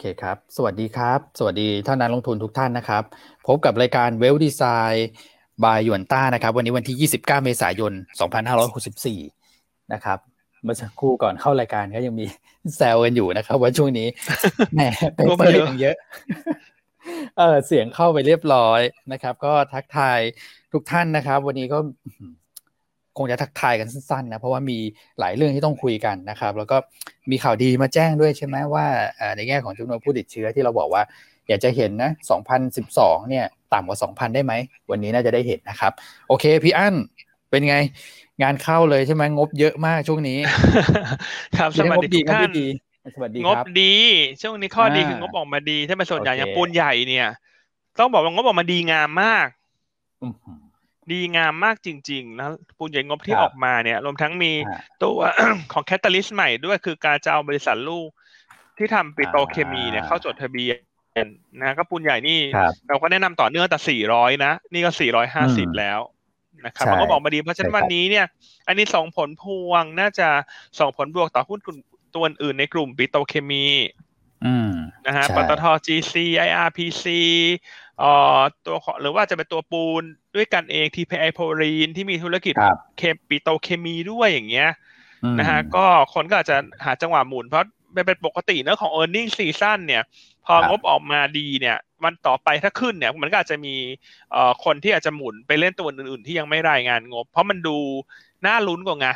เคครับ สวัสดีครับ สวัสดีท่านนักลงทุนทุกท่านนะครับ พบกับรายการ Wealth Design by Yuanta นะครับ วันนี้วันที่ 29 เมษายน 2564 นะครับ เมื่อสักครู่ก่อนเข้ารายการก็ยังมีแซวกันอยู่นะครับ ว่าช่วงนี้แหม paper ยังเยอะ เออเสียงเข้าไปเรียบร้อยนะครับ ก็ทักทายทุกท่านนะครับ วันนี้ก็ คงจะทักทายกันสั้นๆนะเพราะว่ามีหลายเรื่องที่ต้องคุยกันนะครับ แล้วก็มีข่าวดีมาแจ้งด้วยใช่ไหมว่าในแง่ของจำนวนผู้ติดเชื้อที่เราบอกว่า อยากจะเห็นนะ 2012 เนี่ยต่ำกว่า 2,000 ได้ไหม วันนี้น่าจะได้เห็นนะครับ โอเคพี่อั้นเป็นไงงานเข้าเลยใช่ไหมงบเยอะมากช่วงนี้ ครับสวัสดีทุกท่านสวัสดีงบดี ช่วงนี้ข้อดีคืองบออกมาดีถ้าเป็นส่วนใหญ่อย่างปูนใหญ่เนี่ย ต้องบอกว่างบออกมาดีงามมาก ดีงามมากจริงๆนะปูนใหญ่งบที่ออกมาเนี่ย รวมทั้งมีตัวของ catalyst ใหม่ด้วยคือการจะเอาบริษัทลูกที่ทำปิโตเคมีเนี่ยเข้าจดทะเบียนนะก็ปูนใหญ่นี่เราก็แนะนำต่อเนื่องแต่สี่ร้อยนะ นี่ก็สี่ร้อยห้าสิบแล้วนะครับมันก็บอกมาดีเพราะฉะนั้นวันนี้เนี่ย อันนี้ส่งผลพวงน่าจะส่งผลบวกต่อหุ้นตัวอื่นในกลุ่มปิโตเคมีนะฮะปตท GC IRPC เอ่อตัวหรือว่าจะเป็นตัวปูนด้วยกันเอง TPI โพลีนที่มีธุรกิจเคปิโตเคมีด้วยอย่างเงี้ยนะฮะก็คนก็อาจจะหาจังหวะหมุนเพราะเป็นปกติเนื้อของ e a r n i n g ซีซั่นเนี่ย พองบออกมาดีเนี่ยวันต่อไปถ้าขึ้นเนี่ย มันก็อาจจะมีเอ่อคนที่อาจจะหมุนไปเล่นตัวอื่นๆ ที่ยังไม่รายงานงบ เพราะมันดูน่าลุ้นกว่าไง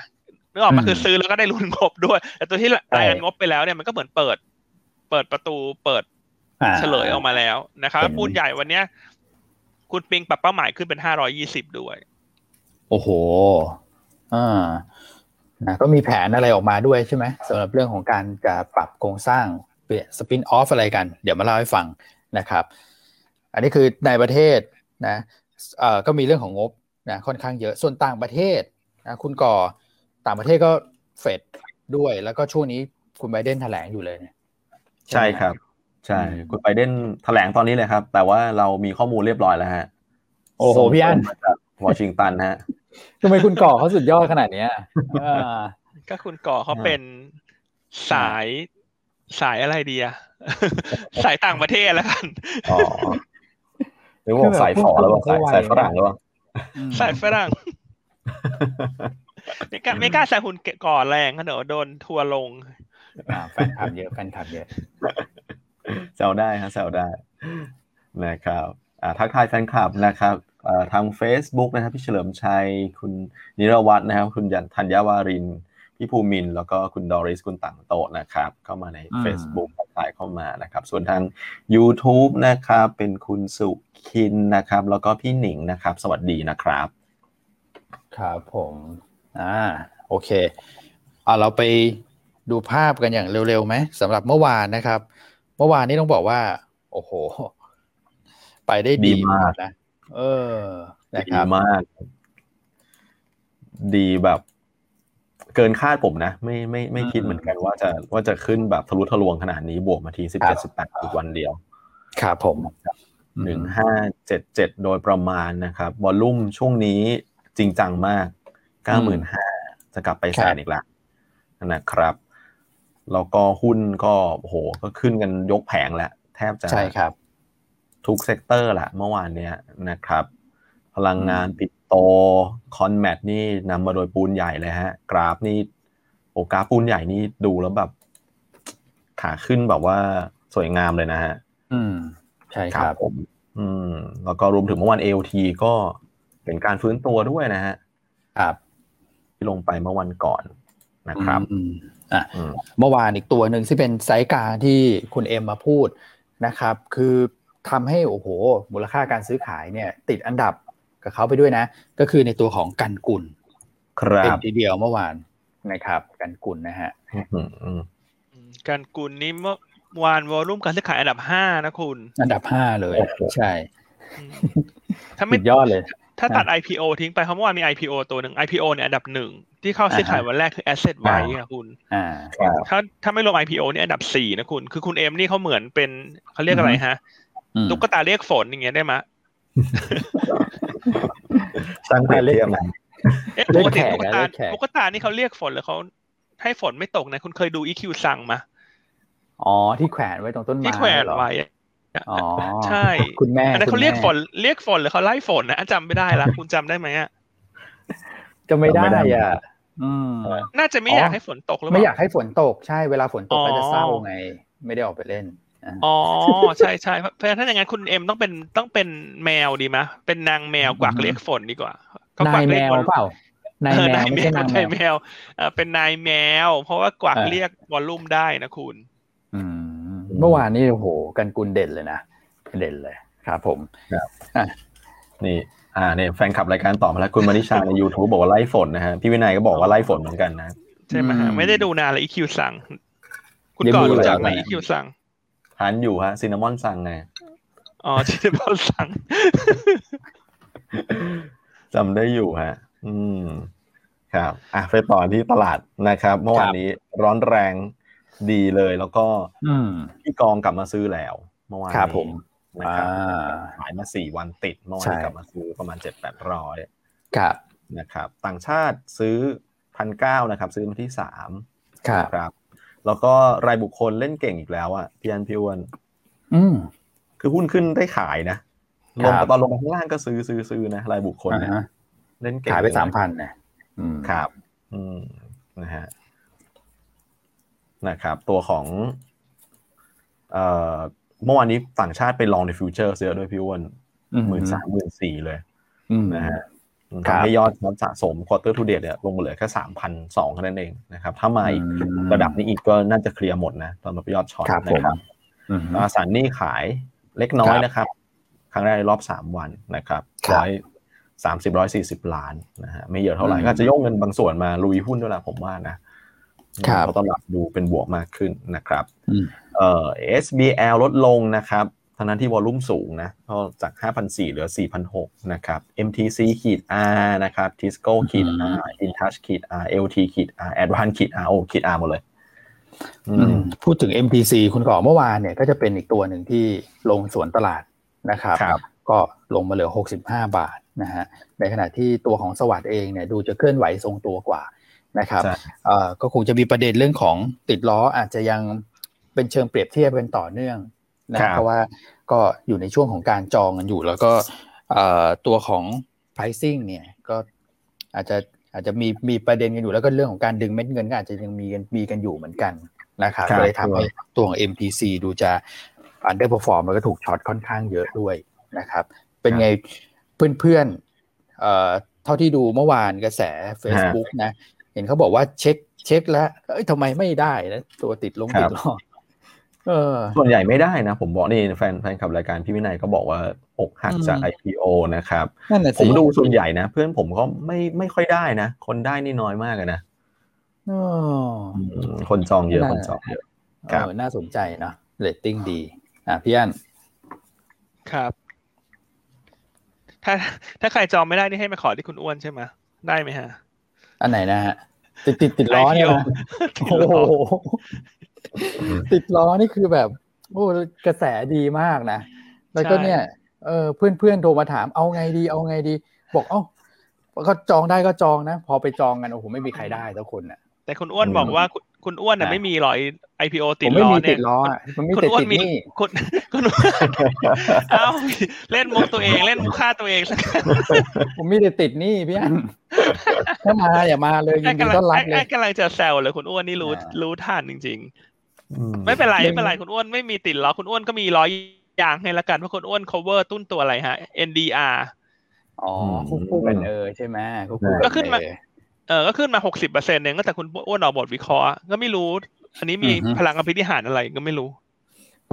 นึกออกมะคือซื้อแล้วก็ได้ลุ้นงบด้วย แต่ตัวที่รายงานงบไปแล้วเนี่ยมันก็เหมือนเปิด เปิดประตูเปิด เฉลยออกมาแล้วนะครับปูนใหญ่วันเนี้ย คุณปิงปรับเป้าหมายขึ้นเป็นห้าร้อยี่สิบด้วย โอ้โหอ่านะก็มีแผนอะไรออกมาด้วยใช่ไหมสำหรับเรื่องของการจะปรับโครงสร้างเปลี่ยนสปินออฟอะไรกัน เดี๋ยวมาเล่าให้ฟังนะครับ อันนี้คือในประเทศนะเอ่อก็มีเรื่องของงบนะค่อนข้างเยอะส่วนต่างประเทศนะคุณก่อต่างประเทศก็เฟดด้วย แล้วก็ช่วงนี้คุณไบเดนแถลงอยู่เลยเนี่ยใช่ครับ ใช่ คุณไบเดนแถลงตอนนี้เลยครับ แต่ว่าเรามีข้อมูลเรียบร้อยแล้วฮะ โอ้โห พี่อันมาจากวอชิงตันฮะทำไมคุณก่อเขาสุดยอดขนาดนี้ก็คุณก่อเขาเป็นสายสายอะไรดีอะสายต่างประเทศแล้วกันอ๋อหรือว่าสายฝอแล้วว่าสายสายฝรั่งหรือว่าสายฝรั่งไม่กล้าไม่กล้าใส่หุ่นก่อแรงเดี๋ยวโดนทัวลงแฟนคลับเยอะแฟนคลับเยอะ แซวได้ครับแซวได้นะครับทักทายแฟนคลับนะครับทาง Facebook นะครับพี่เฉลิมชัย คุณนิรวัตรนะครับ คุณยันธัญญาวาริน พี่ภูมิน แล้วก็คุณดอริส คุณต่างโตนะครับ เข้ามาใน Facebook ทักทายเข้ามานะครับ ส่วนทาง YouTube นะครับ เป็นคุณสุคินนะครับ แล้วก็พี่หนิงนะครับ สวัสดีนะครับ ครับผมอ่าโอเคอ่าเราไปดูภาพกันอย่างเร็วๆไหมสำหรับเมื่อวานนะครับ เมื่อวานนี้ต้องบอกว่า โอ้โห ไปได้ดีมากนะเออดีมาก ดีแบบ เกินคาดผมนะ ไม่ไม่ไม่คิดเหมือนกันว่าจะว่าจะขึ้นแบบทะลุทะลวงขนาดนี้บวกมาทีสิบเจ็ดสิบแปดอีกวันเดียวครับผมหนึ่งห้าเจ็ดเจ็ดโดยประมาณนะครับ volume ช่วงนี้จริงจังมากเก้าหมื่นห้าจะกลับไปแสนอีกละนะครับ แล้วก็หุ้นก็โหก็ขึ้นกันยกแผงแล้วแทบจะใช่ครับ ทุก sector แหละเมื่อวานเนี้ยนะครับ พลังงานปิโต con mat นี่นำมาโดยปูนใหญ่เลยฮะ กราฟนี่โอกราฟปูนใหญ่นี่ดูแล้วแบบ ขาขึ้นแบบว่าสวยงามเลยนะฮะ อืม ใช่ครับผม อืม แล้วก็รวมถึงเมื่อวานเอลทีก็เป็นการฟื้นตัวด้วยนะฮะ ครับ ที่ลงไปเมื่อวันก่อนนะครับ อะเมื่อวานอีกตัวหนึ่งที่เป็นไซส์กลางที่คุณเอ็มมาพูดนะครับ คือทำให้โอ้โห มูลค่าการซื้อขายเนี่ย ติดอันดับกับเขาไปด้วยนะ ก็คือในตัวของกันกุลครับเป็นทีเดียวเมื่อวานนะครับ กันกุลนะฮะกันกุลนี้เมื่อวานวอลุ่มการซื้อขายอันดับห้านะคุณ อันดับห้าเลย ใช่ถ้าไม่ยอดเลย ถ้าตัด IPO ทิ้งไปเพราะเมื่อวานมี IPO ตัวหนึ่ง IPO เนี่ยอันดับหนึ่งที่เข้าซื้อขายวันแรกคือ asset ไว้ครับคุณถ้าถ้าไม่รวม IPO นี่อันดับสี่นะคุณ คือคุณเอ็มนี่เขาเหมือนเป็นเขาเรียกอะไรฮะตุ๊กตาเรียกฝนอย่างเงี้ยได้ไหมสร้างเปรียบเทียบมาปกติตุ๊กตาตุ๊กตานี่เขาเรียกฝนหรือเขาให้ฝนไม่ตกนะคุณเคยดู EQ สั่งมาอ๋อที่แขวนไว้ตรงต้นไม้ที่แขวนไว้ อ๋อใช่คุณแม่อันนั้นเขาเรียกคุณฝแม่นเรียกฝนหรือเขาไล่ฝนนะจำไม่ได้ละคุณจำได้ไหมอะจะไม่ได้จำไม่ได้อะอืมน่าจะไม่อ๋อออยากให้ฝนตกหรือเปไม่ล่าอยากให้ฝนตกใช่เวลาฝนตกอ๋อก็จะเศร้าไง ไม่ได้ออกไปเล่นอะอ๋อใช่ใช่เพราะฉะนั้นถ้าอย่างนั้นคุณเอ็มต้องเป็นต้องเป็นแมวดีมะเป็นนางแมวกวักเรียกฝนดีกว่าก็กนาวัยกแมเรียกววอลเปล่านายเออแมนาวยไม่แมใช่วนางแมนายวแมวเออเป็นนายแมว เพราะว่ากวักเออเรียกวอลลุ่มได้นะคุณอื มเมื่อวานนี่โอ้โหกันกุลเด่นเลยนะเด่นเลยครับผมนี่อ่าเนี่ยแฟนคลับรายการตอบมาแล้วคุณมณิชาใน YouTube บอกว่าไล่ฝนนะฮะพี่วินัยก็บอกว่าไล่ฝนเหมือนกันนะใช่ไหมฮะอืมไม่ได้ดูนานเลยอีคิวสั่ง คุณยังก่อนดูรู้จักไหมเลยอีคิวสั่งทานอยู่ฮะซินนามอนสั่งไงอ๋อที่บอลสั่งจำได้อยู่ฮะ อืม ครับ อะไปต่อที่ตลาดนะครับ เมื่อวานนี้ร้อนแรง ดีเลยแล้วก็อืมพี่กองกลับมาซื้อแล้ว เมื่อวานครับนี้ผมนะอ่ครับาขายมาสี่วันติดเมื่อวานใช่นี้กลับมาซื้อประมาณเจ็ดแปดร้อยครับนะครับ ต่างชาติซื้อพันเก้านะครับ ซื้อมาที่สามครับครับแล้วก็รายบุคคลเล่นเก่งอีกแล้วอะพี่อันพี่อ้วนอืมคือหุ้นขึ้นได้ขายนะลงครับตอนลงมาข้างล่างก็ซื้อซื้อซื้อนะรายบุคคลอ่าเนี่ยฮะเล่นเก่งขายไปเลยสามพันนะอืมครับ อืมนะฮะ นะครับ ตัวของเอ่อเมื่อวานนี้ต่างชาติไปลองในฟิวเจอร์เยอะด้วยพี่อ้วนหมื่นสามหมื่นสี่เลยอืมนะฮะครับทำให้ยอดยอดสะสม quarter to date เนี่ยลงมาเหลือแค่สามพันสองแค่นั้นเองนะครับ ถ้ามาอีกอืมระดับนี้อีกก็น่าจะเคลียร์หมดนะตอนรับยอด short ครับผมนะครับอืมตราสารหนี้ขายเล็กน้อยครับนะครับ ครั้งแรกในรอบสามวันนะครับครับร้อยสามสิบร้อยสี่สิบล้านนะฮะไม่เยอะเท่าไหร่อืมก็อาจจะโยกเงินบางส่วนมาลุยหุ้นด้วยแหละผมว่านะครับ เพราะตลาดดูเป็นบวกมากขึ้นนะครับอืมเอ่อ SBL ลดลงนะครับทั้งนั้นที่ volume สูงนะก็จาก 5,400 เหลือ 4,600 นะครับ MTC ขีด R นะครับ Tisco ขีด R Intouch ขีด R LT ขีด R Advance ขีด R โอขีด R หมดเลยอือืมมพูดถึง MPC คุณก่อเมื่อวานเนี่ยก็จะเป็นอีกตัวหนึ่งที่ลงสวนตลาดนะครับครับก็ลงมาเหลือ 65 บาทนะฮะในขณะที่ตัวของสวัสด์เองเนี่ยดูจะเคลื่อนไหวทรงตัวกว่า นะครับใช่เอ่อก็คงจะมีประเด็นเรื่องของติดล้ออาจจะยังเป็นเชิงเปรียบเทียบกันต่อเนื่องนะครับเพราะว่าก็อยู่ในช่วงของการจองกันอยู่ แล้วก็เอ่อตัวของ pricing เนี่ยก็อาจจะอาจจะมีมีประเด็นกันอยู่แล้วก็เรื่องของการดึงเม็ดเงินก็อาจจะยังมีกันมีกันอยู่เหมือนกันนะครับครับก็เลยทำให้ตัวของ MPC ดูจะ underperform แล้วก็ถูกช็อตค่อนข้างเยอะด้วยนะครับ เป็นไงเพื่อนๆเอ่อเท่าที่ดูเมื่อวานกระแส Facebook นะ เห็นเขาบอกว่าเช็คเช็คแล้วเอ้ยทำไมไม่ได้นะตัวติดลงครับติดล้อเออส่วนใหญ่ไม่ได้นะ ผมบอกนี่แฟนแฟนคลับรายการพี่วินัยก็บอกว่าอกหักจากอืม IPO นะครับนั่นน่ะผสิมดูส่วนใหญ่นะ เพื่อนผมก็ไม่ไม่ค่อยได้นะ คนได้นี่น้อยมากเลยนะอ๋ออืมคนจองเยอะนั่นคนจองเยอะครับเออน่าสนใจเนาะเรตติ้งดี อะพี่อันครับ ถ้าถ้าใครจองไม่ได้นี่ให้มาขอที่คุณอ้วนใช่ไหมได้ไหมฮะ อันไหนนะฮะติดติดติดล้อเนี่ยนะติดโอ้ล้โหอติดล้อนี่คือแบบโอ้กระแสดีมากนะ แล้วก็ใช่เนี่ยเออเพื่อนเพื่อนๆโทรมาถามเอาไงดี เอาไงดี บอกเอ้าก็จองได้ก็จองนะ พอไปจองกันโอ้โหไม่มีใครได้ทุกคนอะ แต่คุณอ้วนอืมบอกว่า คุณคุณอ้วนน่ะนะไม่มีหรอย IPO ติผดมไม่ล้อมีเนี่ติยดล้ออะมันมีคุณแต่อ้วนติดมีหนี่คุณคุณอ้วนเอ้าเล่นมุกตัวเองเล่นมุกฆ่าตัวเองสักผมมีแต่ติดหนี่พี่อันถ้ามาอย่ามาเลยยิไอ้นดีกำลัต้อนรับไอ้เลไอ้ยกำลังจะแซวเลยคุณอ้วนนี่รู้อ่ารู้ท่านจริงอืมๆไม่เป็นไรไม่ไม่เป็นไรคุณอ้วนไม่มีติดล้อคุณอ้วนก็มีล้อยางให้ละกันเพราะคุณอ้วน cover ตุ้นตัวอะไรฮะ NDR อ๋อคู่คู่กันเออใช่ไหมคู่คู่ก็ขึ้นมา เออเออก็ขึ้นมาหกสิบเปอร์เซ็นต์เองก็แต่คุณอ้วนออกบทวิเคราะห์ก็ไม่รู้ อันนี้มีอือฮึพลังอภินิหารอะไรก็ไม่รู้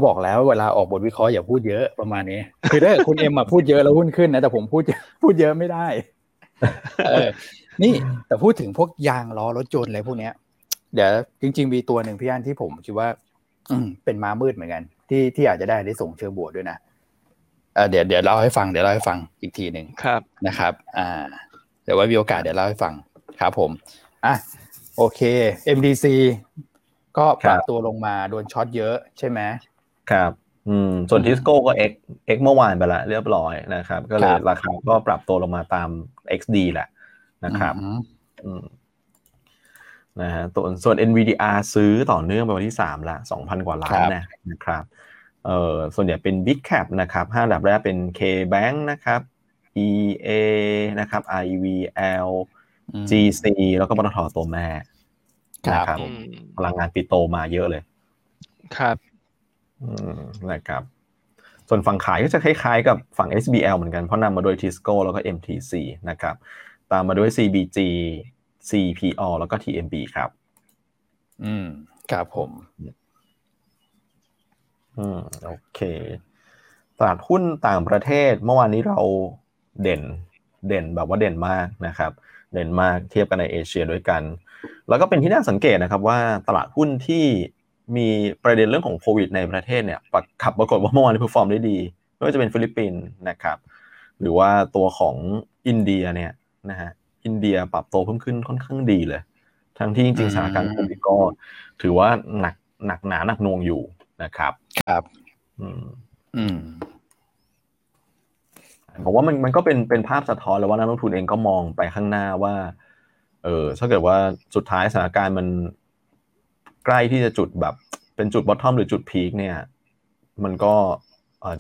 บอกแล้วเวลาออกบทวิเคราะห์อย่าพูดเยอะประมาณนี้คือถ้าเกิดคุณเอ็มมาพูดเยอะแล้วหุ้นขึ้นนะแต่ผมพูดพูดเยอะไม่ได้เออนี่แต่พูดถึงพวกยางล้อรถยนต์อะไรพวกเนี้ย เดี๋ยวจริง ๆ มีตัวหนึ่งพี่อันที่ผมคิดว่า อืมเป็นม้ามืดเหมือนกัน ที่ที่อาจจะได้ได้ส่งเชิงบวกด้วยนะเออเดี๋ยวเดี๋ยวเล่าให้ฟังเดี๋ยวเล่าให้ฟังอีกทีหนึ่งครับนะครับ อ่าเดี๋ยวไว้มีโอกาสเดี๋ยวเล่าให้ฟัง ครับผมอะโอเค MDC ก็ปรับครับตัวลงมาโดนช็อตเยอะใช่ไหมครับ อืม ส่วนทิสโก้ก็ X X เมื่อวานไปละเรียบร้อยนะครับ ก็เลยครับราคาก็ปรับตัวลงมาตาม XD แหละนะครับอืมอืมนะฮะตัวส่วน NVDR ซื้อต่อเนื่องไปวันที่3ละ2,000 กว่าล้านนะนะครับเอ่อส่วนใหญ่เป็น Big Cap นะครับห้าดับแรกเป็น K-Bank นะครับ EA นะครับ IVL GC แล้วก็ปตทตัวแม่นะครับพลังงานปิโตมาเยอะเลย ครับนะครับ ส่วนฝั่งขายก็จะคล้ายๆกับฝั่ง SBL เหมือนกันเพราะนำมาโดย Tisco แล้วก็ MTC นะครับ ตามมาด้วย CBG CPO แล้วก็ TMB ครับ อืมครับผม อืมโอเค ตลาดหุ้นต่างประเทศเมื่อวานนี้เราเด่นเด่นแบบว่าเด่นมากนะครับ เด่นมากเทียบกันในเอเชียด้วยกัน แล้วก็เป็นที่น่าสังเกตนะครับว่าตลาดหุ้นที่มีประเด็นเรื่องของโควิดในประเทศเนี่ยครับปรากฏว่าเมื่อวานนี้ perform ได้ดีไม่ว่าจะเป็นฟิลิปปินส์นะครับ หรือว่าตัวของอินเดียเนี่ยนะฮะอินเดียปรับตัวเพิ่มขึ้นค่อนข้างดีเลย ทั้งที่จริงๆสถานการณ์โควิดก็ถือว่าหนักหนักหนาหนักหน่วงอยู่นะครับ ครับ อืม อืม ผมว่ามันมันก็เป็นเป็นภาพสะท้อนแล้วว่านักลงทุนเองก็มองไปข้างหน้าว่า เออถ้าเกิดว่าสุดท้ายสถานการณ์มันใกล้ที่จะจุดแบบเป็นจุดบอททอมหรือจุดพีคเนี่ย มันก็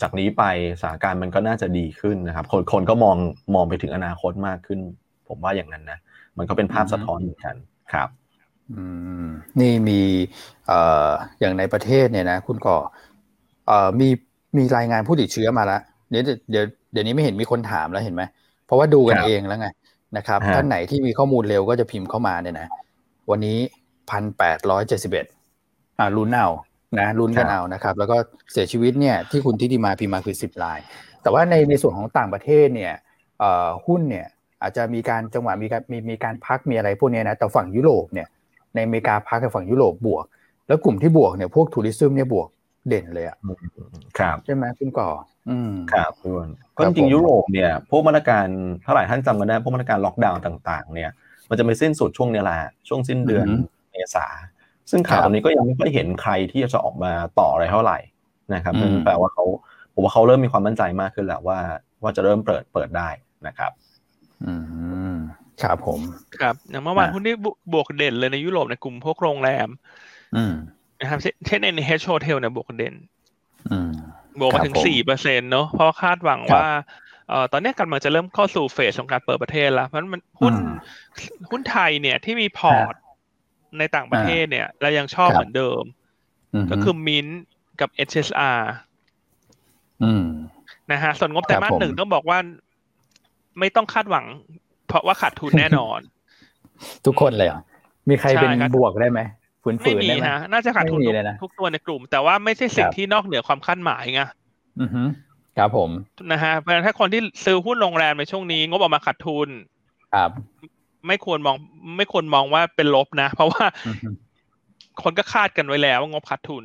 จากนี้ไปสถานการณ์มันก็น่าจะดีขึ้นนะครับ คนคนก็มองมองไปถึงอนาคตมากขึ้น ผมว่าอย่างนั้นนะมันก็เป็นภาพสะท้อนเหมือนกันครับอืมนี่มีเอ่ออย่างในประเทศเนี่ยนะ คุณก่อเอ่อมีมีรายงานผู้ติดเชื้อมาแล้วเดี๋ยวเดี๋ยว เดี๋ยวนี้ไม่เห็นมีคนถามแล้วเห็นไหมเพราะว่าดูกันเองแล้วไงนะครับท่านไหนที่มีข้อมูลเร็วก็จะพิมพ์เข้ามาเนี่ยนะวันนี้พันแปดร้อยเจ็ดสิบเอ็ดอ่าลุ้นเอานะลุ้นกันเอานะครับ แล้วก็เสียชีวิตเนี่ยที่คุณทิติมาพิมพ์มาคือสิบราย แต่ว่าในในส่วนของต่างประเทศเนี่ยเอ่อหุ้นเนี่ยอาจจะมีการจังหวะมีการมีมีการพักมีอะไรพวกนี้นะแต่ฝั่งยุโรปเนี่ยในอเมริกาพักกับฝั่งยุโรปบวก แล้วกลุ่มที่บวกเนี่ยพวกทัวริซึมเนี่ยบวกเด่นเลยอะครับใช่ไหมคุณก่ออืมครับทุก คนก็จริงยุโรปเนี่ยพวกมาตรการเท่าไหร่ท่านจำกันได้พวกมาตรการล็อกดาวน์ต่างๆ เนี่ย มันจะไปสิ้นสุดช่วงนี้แหละช่วงสิ้นเดือนเมษาซึ่งข่าวตอนนี้ก็ยังไม่ค่อยเห็นใครที่จะออกมาต่ออะไรเท่าไหร่นะครับนั่นแปลว่าเขาผมว่าเขาเริ่มมีความมั่นใจมากขึ้นแล้วว่า ว่าจะเริ่มเปิดเปิดได้นะครับ อืมครับผม ครับอย่างเมื่อวานหุ้นที่บวกเด่นเลยในยุโรปในกลุ่มพวกโรงแรม อืมนะครับเช่น NH Hotel เนี่ยบวกเด่น อืม บวกมาถึงสี่เปอร์เซ็นเนาะเพราะคาดหวังว่าเอ่อตอนนี้กำลังจะเริ่มเข้าสู่ phase ของการเปิดประเทศแล้ว เพราะมันหุ้นหุ้นไทยเนี่ยที่มีพอร์ตในต่างประเทศเนี่ยเรายังชอบเหมือนเดิม ก็คือมินกับ HSR นะฮะส่วนงบแต่มาสหนึ่งต้องบอกว่าไม่ต้องคาดหวัง เพราะว่าขาดทุนแน่นอน ทุกคนเลยอะมีใครเป็นบวกได้ไหม ฝืนฝืนได้ไหมน่าจะขาดทุนทุกตัวในกลุ่ม แต่ว่าไม่ใช่สิ่งที่นอกเหนือความคาดหมายไงอือฮึครับผมนะฮะเพราะฉะนั้นถ้าคนที่ซื้อหุ้นโรงแรมในช่วงนี้งบออกมาขาดทุน ครับ ไม่ควรมอง ไม่ควรมองว่าเป็นลบนะ เพราะว่าคนก็คาดกันไว้แล้วว่างบขาดทุน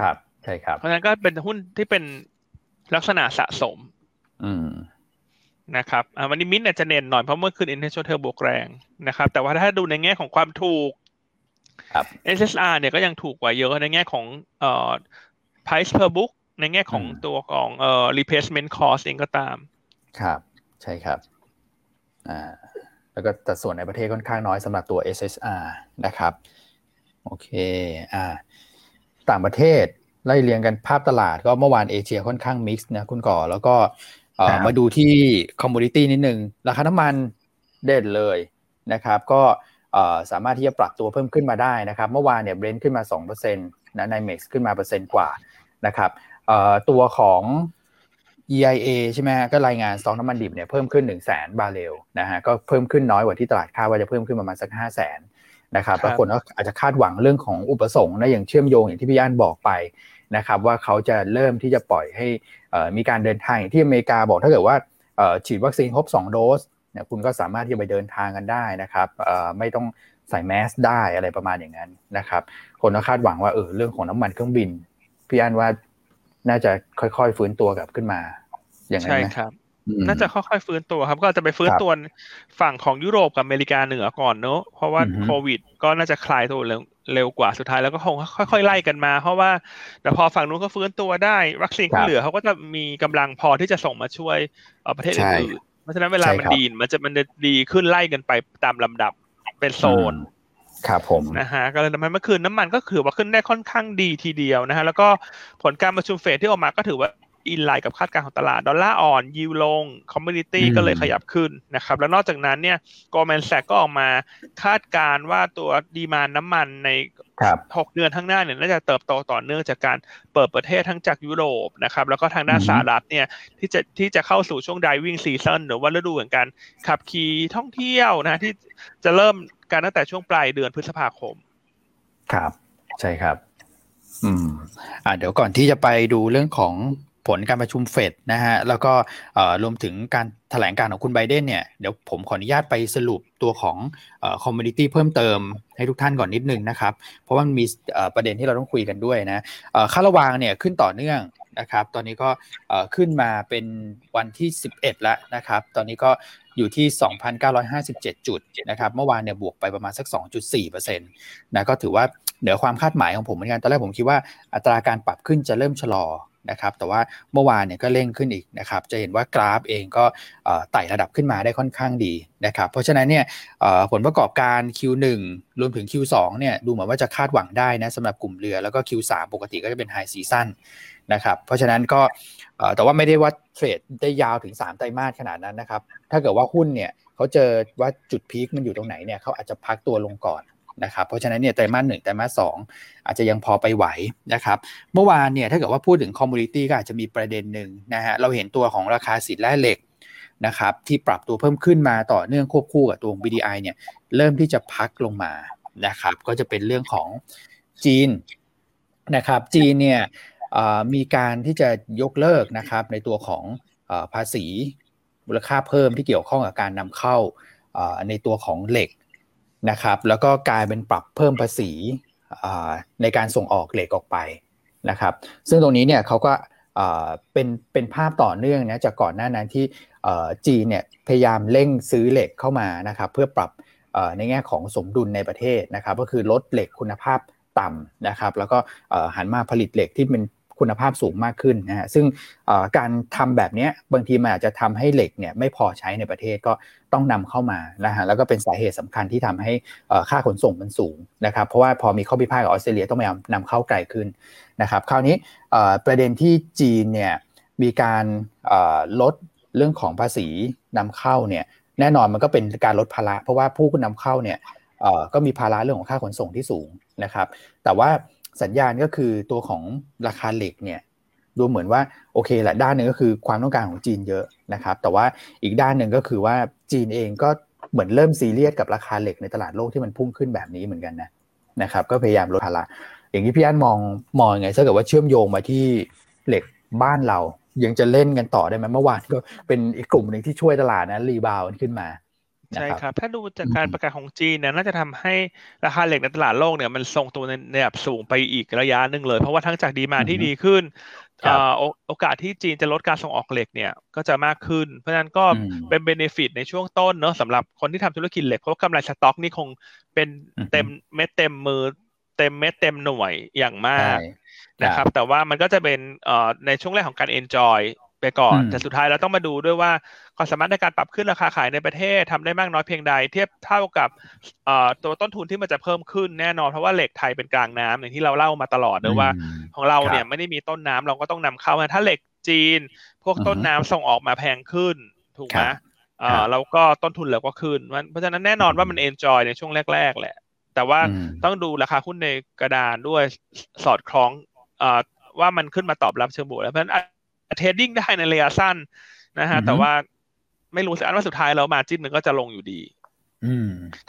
ครับ ใช่ครับ เพราะฉะนั้นก็เป็นหุ้นที่เป็นลักษณะสะสม อืมนะครับวันนี้มิ้นจะเน้นหน่อยเพราะเมื่อคืนอินเทอร์เน็ตเทอร์บวกแรงนะครับ แต่ว่าถ้าดูในแง่ของความถูกครับ SHR เนี่ยก็ยังถูกกว่าเยอะในแง่ของเอ่อ price per book ในแง่ของตัวของเอ่อ replacement cost เองก็ตาม ครับ ใช่ครับ อ่า แล้วก็แต่ส่วนในประเทศค่อนข้างน้อยสำหรับตัว SHR นะครับ โอเค อ่า ต่างประเทศไล่เรียงกันภาพตลาดก็เมื่อวานเอเชียค่อนข้าง mix นะคุณก้อง แล้วก็มาดูที่ commodity นิดนึง ราคาน้ำมันเด่นเลยนะครับ ก็ สามารถที่จะปรับตัวเพิ่มขึ้นมาได้นะครับเมื่อวานเนี่ย Brent ขึ้นมา2%นะ NYMEX ขึ้นมาเปอร์เซ็นต์กว่านะครับตัวของ EIA ใช่ไหมก็รายงานสอกน้ำมันดิบเนี่ยเพิ่มขึ้น 1 0 0 0 0แสนบาร์เรลนะฮะก็เพิ่มขึ้นน้อยกว่าที่ตลาดคาดว่าจะเพิ่มขึ้นประมาณสัก 5 0 0แสนนะครับแล้วคนก็อาจจะคาดหวังเรื่องของอุปสงค์นะอย่างเชื่อมโยงอย่างที่พี่ย่านบอกไปนะครับว่าเขาจะเริ่มที่จะปล่อยให้มีการเดินทางที่อเมริกาบอกถ้าเกิดว่าฉีดวัคซีนครบ 2 โดส นี่ยคุณก็สามารถที่จะไปเดินทางกันได้นะครับไม่ต้องใส่แมสได้อะไรประมาณอย่างนั้นนะครับ คนก็คาดหวังว่าเออเรื่องของน้ำมันเครื่องบินพี่อันว่าน่าจะค่อยๆฟื้นตัวกลับขึ้นมา อย่างนั้นใช่ครับน่าจะค่อยๆฟื้นตัวครับก็จะไปฟื้นตัวฝั่งของยุโรปกับอเมริกาเหนือก่อนเนอะเพราะว่าโควิด ก็น่าจะคลายตัวเร็วเร็วกว่าสุดท้ายแล้วก็คงค่อยๆไล่กันมา เพราะว่าแต่พอฝั่งนู้นก็ฟื้นตัวได้ วัคซีนก็เหลือเขาก็จะมีกำลังพอที่จะส่งมาช่วยประเทศอื่นๆเพ ราะฉะนั้นเวลามันดีมันจะมันจะดีขึ้นไล่กันไปตามลำดับเป็นโซนครับผมนะฮะก็เลยทำให้เมื่อคืนน้ำมันก็ถือว่าขึ้นได้ค่อนข้างดีทีเดียวนะฮะแล้วก็ผลการประชุมเฟดที่ออกมาก็ถือว่า in line กับคาดการณ์ของตลาด ดอลลาร์อ่อน yield ลง commodity ก็เลยขยับขึ้นนะครับ แล้วนอกจากนั้นเนี่ย Goldman Sachs ก็ออกมาคาดการณ์ว่าตัว demand น้ำมันในหกเดือนข้างหน้าเนี่ยน่าจะเติบโตต่อเนื่องจากการเปิดประเทศทั้งจากยุโรปนะครับ แล้วก็ทางด้านสหรัฐเนี่ยที่จะที่จะเข้าสู่ช่วง driving season หรือว่าฤดูแห่งการขับขี่ท่องเที่ยวนะที่จะเริ่มการตั้งแต่ช่วงปลายเดือนพฤษภาคม ครับ ใช่ครับ อืม อ่าเดี๋ยวก่อนที่จะไปดูเรื่องของ ผลการประชุมเฟดนะฮะแล้วก็รวมถึงการถแถลงการของคุณไบเดนเนี่ยเดี๋ยวผมขออนุญาตไปสรุปตัวของ commodity เพิ่มเติมให้ทุกท่านก่อนนิดนึงนะครับ เพราะว่ามันมีประเด็นที่เราต้องคุยกันด้วยนะค่าระวางเนี่ยขึ้นต่อเนื่องนะครับ ตอนนี้ก็ขึ้นมาเป็นวันที่ 11 แล้วนะครับ ตอนนี้ก็อยู่ที่ 2,957 จุดนะครับ เมื่อวานเนี่ยบวกไปประมาณสัก 2.4%นะก็ถือว่าเหนือความคาดหมายของผมเหมือนกัน ตอนแรกผมคิดว่าอัตราการปรับขึ้นจะเริ่มชะลอ นะครับแต่ว่าเมื่อวานเนี่ยก็เร่งขึ้นอีกนะครับจะเห็นว่ากราฟเองก็ไต่ระดับขึ้นมาได้ค่อนข้างดีนะครับเพราะฉะนั้นเนี่ยผลประกอบการ Q1 รวมถึง Q2 เนี่ยดูเหมือนว่าจะคาดหวังได้นะสำหรับกลุ่มเรือแล้วก็ Q3 ปกติก็จะเป็นไฮซีซั่นนะครับเพราะฉะนั้นก็แต่ว่าไม่ได้ว่าเทรดได้ยาวถึง 3 ไตรมาสขนาดนั้นนะครับถ้าเกิดว่าหุ้นเนี่ยเขาเจอว่าจุดพีคมันอยู่ตรงไหนเนี่ยเขาอาจจะพักตัวลงก่อน นะครับเพราะฉะนั้นเนี่ยไตรมาสหนึ่งไตรมาสสองอาจจะยังพอไปไหวนะครับเมื่อวานเนี่ยถ้าเกิดว่าพูดถึงคอมมูนิตี้ก็อาจจะมีประเด็นหนึ่งนะฮะเราเห็นตัวของราคาสินแร่เหล็กนะครับที่ปรับตัวเพิ่มขึ้นมาต่อเนื่องควบคู่กับตัว BDI เนี่ยเริ่มที่จะพักลงมานะครับก็จะเป็นเรื่องของจีนนะครับจีนเนี่ยมีการที่จะยกเลิกนะครับในตัวของภาษีมูลค่าเพิ่มที่เกี่ยวข้องกับการนำเข้าในตัวของเหล็ก นะครับแล้วก็กลายเป็นปรับเพิ่มภาษีในการส่งออกเหล็กออกไปนะครับซึ่งตรงนี้เนี่ยเขาก็เป็นเป็นภาพต่อเนื่องนะจากก่อนหน้านั้นที่จีนเนี่ยพยายามเร่งซื้อเหล็กเข้ามานะครับเพื่อปรับในแง่ของสมดุลในประเทศนะครับก็คือลดเหล็กคุณภาพต่ำนะครับแล้วก็หันมาผลิตเหล็กที่เป็น คุณภาพสูงมากขึ้นนะฮะซึ่งการทำแบบนี้บางทีมันอาจจะทำให้เหล็กเนี่ยไม่พอใช้ในประเทศก็ต้องนำเข้ามานะฮะแล้วก็เป็นสาเหตุสำคัญที่ทำให้ค่าขนส่งมันสูงนะครับเพราะว่าพอมีข้อพิพาทกับออสเตรเลียต้องพยายามนำเข้าไกลขึ้นนะครับคราวนี้ประเด็นที่จีนเนี่ยมีการลดเรื่องของภาษีนำเข้าเนี่ยแน่นอนมันก็เป็นการลดภาระเพราะว่าผู้นำเข้าเนี่ยก็มีภาระเรื่องของค่าขนส่งที่สูงนะครับ แต่ว่า สัญญาณก็คือตัวของราคาเหล็กเนี่ยดูเหมือนว่าโอเคแหละด้านหนึ่งก็คือความต้องการของจีนเยอะนะครับ แต่ว่าอีกด้านหนึ่งก็คือว่าจีนเองก็เหมือนเริ่มซีเรียสกับราคาเหล็กในตลาดโลกที่มันพุ่งขึ้นแบบนี้เหมือนกันนะนะครับ ก็พยายามลดภาระอย่างที่พี่อันมองมองไงถ้าเกิดว่าเชื่อมโยงมาที่เหล็กบ้านเรายังจะเล่นกันต่อได้ไหมเมื่อวานก็เป็นอีกกลุ่มหนึ่งที่ช่วยตลาดนะ rebound ขึ้นมา ใช่ครับ ถ้าดูจากการประกาศของจีนเนี่ยน่าจะทำให้ราคาเหล็กในตลาดโลกเนี่ยมันทรงตัวในระดับสูงไปอีกระยะหนึ่งเลย เพราะว่าทั้งจาก demand ที่ดีขึ้นโอกาสที่จีนจะลดการส่งออกเหล็กเนี่ยก็จะมากขึ้น เพราะฉะนั้นก็เป็น benefit ในช่วงต้นเนาะสำหรับคนที่ทำธุรกิจเหล็กเพราะกำไรสต็อกนี่คงเป็นเต็มเม็ดเต็มมือเต็มเม็ดเต็มหน่วยอย่างมากนะครับแต่ว่ามันก็จะเป็นในช่วงแรกของการ enjoy ไปก่อน แต่สุดท้ายเราต้องมาดูด้วยว่าความสามารถในการปรับขึ้นราคาขายในประเทศทำได้มากน้อยเพียงใด เทียบเท่ากับตัวต้นทุนที่มันจะเพิ่มขึ้นแน่นอนเพราะว่าเหล็กไทยเป็นกลางน้ำอย่างที่เราเล่ามาตลอดเลยว่า ของเราเนี่ยไม่ได้มีต้นน้ำเราก็ต้องนำเข้าถ้าเหล็กจีน พวกต้นน้ำส่งออกมาแพงขึ้นถูกไหมอ่าแล้วก็ต้นทุนเราก็ขึ้นเพราะฉะนั้นแน่นอนว่ามันเอนจอยในช่วงแรก ๆ แหละ แต่ว่าต้องดูราคาหุ้นในกระดานด้วยสอดคล้องอ่าว่ามันขึ้นมาตอบรับเชิงบวกแล้วเพราะฉะนั้น เทรดดิ้งได้ในระยะสั้นนะฮะ แต่ว่าไม่รู้สิอันว่าสุดท้ายแล้วมาจิ้นมันก็จะลงอยู่ดี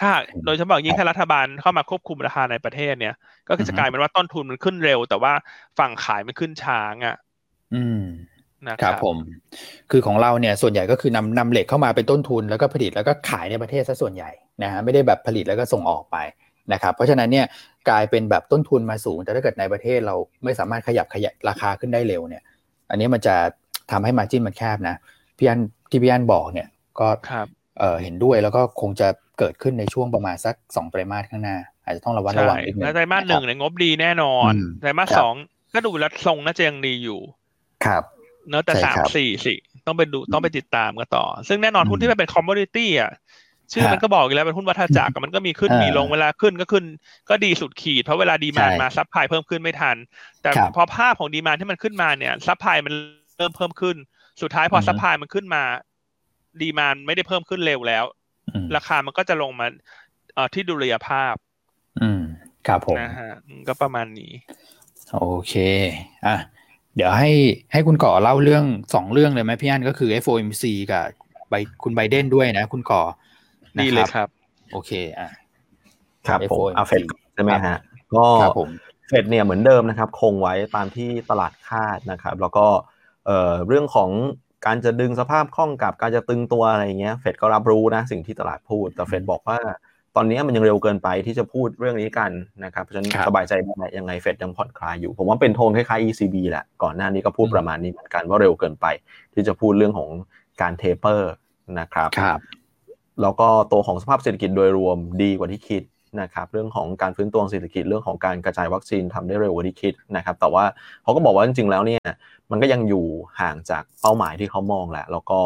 ถ้าโดยเฉพาะยิ่งถ้ารัฐบาลเข้ามาควบคุมราคาในประเทศเนี่ย ก็จะกลายเป็นว่าต้นทุนมันขึ้นเร็ว แต่ว่าฝั่งขายมันขึ้นช้าอะอืมนะครับผม คือของเราเนี่ยส่วนใหญ่ก็คือนำนำเหล็กเข้ามาเป็นต้นทุนแล้วก็ผลิตแล้วก็ขายในประเทศซะส่วนใหญ่นะฮะไม่ได้แบบผลิตแล้วก็ส่งออกไปนะครับ เพราะฉะนั้นเนี่ยกลายเป็นแบบต้นทุนมาสูง แต่ถ้าเกิดในประเทศเราไม่สามารถขยับขยับราคาขึ้นได้เร็วเนี่ย อันนี้มันจะทำให้มาจิ้นมันแคบนะพี่อันที่พี่อันบอกเนี่ยก็เเห็นด้วยแล้วก็คงจะเกิดขึ้นในช่วงประมาณสักสองไตรมาสข้างหน้า อาจจะต้องระวังระวังนิดนึงไตรมาสหนึ่งเนี่ยงบดีแน่นอนไตรมาสสองก็ดูแล้วทรงน่าจะยังดีอยู่ ครับ เนอะแต่สามสี่สิต้องไปดูต้องไปติดตามกันต่อ ซึ่งแน่นอนหุ้นที่มันเป็น commodity อะ ชื่อมันก็บอกอยู่แล้วเป็นหุ้นวัฏจักรมันก็มีขึ้นมีลงเวลาขึ้นก็ขึ้น ก็ดีสุดขีดเพราะเวลา demand มา supply เพิ่มขึ้นไม่ทัน แต่พอภาพของ demand ที่มันขึ้นมาเนี่ย supply มันเริ่มเพิ่มขึ้น สุดท้ายพอ supply มันขึ้นมา demand ไม่ได้เพิ่มขึ้นเร็วแล้ว ราคามันก็จะลงมาเอ่อที่ดุลยภาพ อืมครับผมนะฮะก็ประมาณนี้ โอเคอะเดี๋ยวให้ให้คุณก่อเล่าเรื่องสองเรื่องเลยไหมพี่อันก็คือ FOMC กับใบคุณไบเดนด้วยนะ คุณก่อ ดีเลยครับ โอเคอะครับผมเอาเฟดใช่ไหมฮะก็เฟดเนี่ยเหมือนเดิมนะครับ คงไว้ตามที่ตลาดคาดนะครับ แล้วก็เอ่อเรื่องของการจะดึงสภาพคล่องกับการจะตึงตัวอะไรเงี้ยเฟดก็รับรู้นะสิ่งที่ตลาดพูด แต่เฟดบอกว่าตอนนี้มันยังเร็วเกินไปที่จะพูดเรื่องนี้กันนะครับเพราะฉะนั้นสบายใจได้ยังไงเฟดยังผ่อนคลายอยู่ ผมว่าเป็นโทนคล้ายๆ ECB แหละก่อนหน้านี้ก็พูดประมาณนี้เหมือนกันว่าเร็วเกินไป ที่จะพูดเรื่องของการ taper นะครับครับ แล้วก็ตัวของสภาพเศรษฐกิจโดยรวมดีกว่าที่คิดนะครับเรื่องของการฟื้นตัวเศรษฐกิจเรื่องของการกระจายวัคซีนทำได้เร็วกว่าที่คิดนะครับ แต่ว่าเขาก็บอกว่าจริงๆแล้วเนี่ยมันก็ยังอยู่ห่างจากเป้าหมายที่เขามองแหละ แล้วก็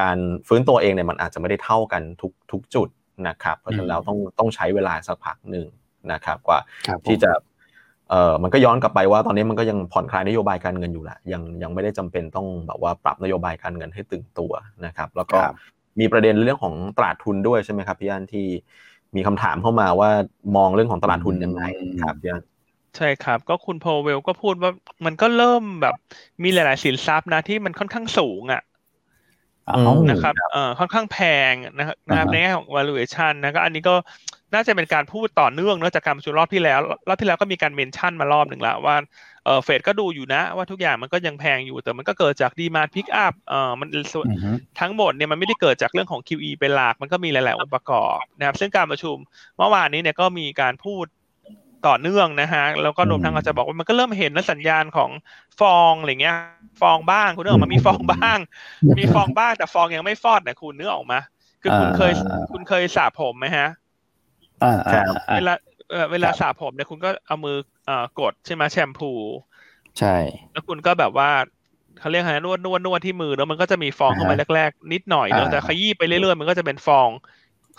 การฟื้นตัวเองเนี่ยมันอาจจะไม่ได้เท่ากันทุกทุกจุดนะครับ เพราะฉะนั้นเราต้องต้องใช้เวลาสักพักหนึ่งนะครับกว่าที่จะเอ่อมันก็ย้อนกลับไปว่าตอนนี้มันก็ยังผ่อนคลายนโยบายการเงินอยู่แหละยังยังไม่ได้จำเป็นต้องแบบว่าปรับนโยบายการเงินให้ตึงตัวนะครับ แล้วก็ มีประเด็นเรื่องของตลาดทุนด้วยใช่ไหมครับพี่อันที่มีคำถามเข้ามาว่ามองเรื่องของตลาดทุนยังไงครับพี่อันใช่ครับ ก็คุณโพเวลก็พูดว่ามันก็เริ่มแบบมีหลาย ๆ สินทรัพย์นะที่มันค่อนข้างสูงอะนะครับเอ่อค่อนข้างแพงนะครับในแง่ของ valuation นะก็อันนี้ก็ น่าจะเป็นการพูดต่อเนื่องเนื่องจากการประชุมรอบที่แล้ว รอบที่แล้วก็มีการ mention มารอบหนึ่งแล้วว่าเออเฟดก็ดูอยู่นะ ว่าทุกอย่างมันก็ยังแพงอยู่ แต่มันก็เกิดจาก demand pick up เออมันส่วนทั้งหมดเนี่ยมันไม่ได้เกิดจากเรื่องของ QE เป็นหลักมันก็มีหลาย ๆ องค์ประกอบนะครับ ซึ่งการประชุมเมื่อวานนี้เนี่ยก็มีการพูดต่อเนื่องนะฮะแล้วก็รวมทั้งอาจจะบอกว่ามันก็เริ่มเห็นนสัญญาณของฟองอะไรเงี้ย ฟองบ้างคุณนึกออกมามีฟองบ้าง มีฟองบ้างแต่ฟองยังไม่ฟอดนะคุณนึกออกมา คือคุณเคยคุณเคยสระผมไหมฮะ เวลาเวลาสระผมเนี่ยคุณก็เอามือเอ่อกดใช่ไหมแชมพู ใช่ แล้วคุณก็แบบว่าเขาเรียกอะไรนวดนวดนวดที่มือแล้วมันก็จะมีฟองเข้ามาแรก ๆ นิดหน่อยเนอะแต่ขยี้ไปเรื่อยๆมันก็จะเป็นฟอง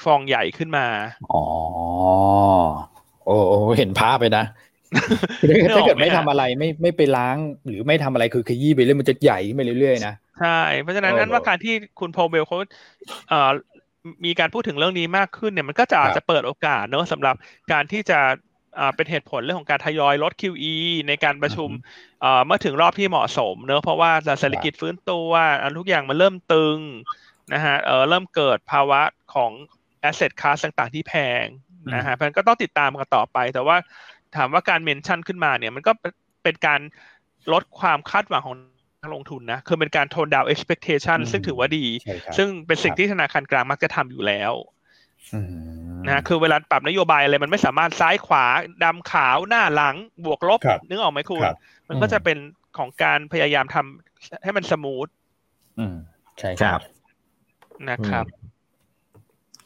ฟองใหญ่ขึ้นมา อ๋อ โอ้เห็นภาพไปนะถ้าเกิดไม่ทำอะไรไม่ไม่ไปล้าง หรือไม่ทำอะไรคือขยี้ไปเรื่อยมันจะใหญ่ขึ้นไปเรื่อยๆนะ ใช่ เพราะฉะนั้นนั้นว่าการที่คุณโพเบลเขาเอ่อ มีการพูดถึงเรื่องนี้มากขึ้นเนี่ยมันก็จะอาจจะเปิดโอกาสเนอะสำหรับการที่จะเป็นเหตุผลเรื่องของการทยอยลด QE ในการประชุมเมื่อถึงรอบที่เหมาะสมเนอะเพราะว่าเศรษฐกิจฟื้นตัวทุกอย่างมันเริ่มตึงนะฮะเริ่มเกิดภาวะของ asset class ต่างๆ ที่แพงนะฮะมันก็ต้องติดตามกันต่อไป แต่ว่าถามว่าการเมนชั่นขึ้นมาเนี่ยมันก็เป็นการลดความคาดหวังของ นักลงทุนนะคือเป็นการโทนดาว expectation ซึ่งถือว่าดี ซึ่งเป็นสิ่งที่ธนาคารกลางมักจะทำอยู่แล้วนะคือเวลาปรับนโยบายอะไรมันไม่สามารถซ้ายขวาดำขาวหน้าหลังบวกลบนึกออกไหมคุณ มันก็จะเป็นของการพยายามทำให้มัน smoothอืมใช่ครับนะครับ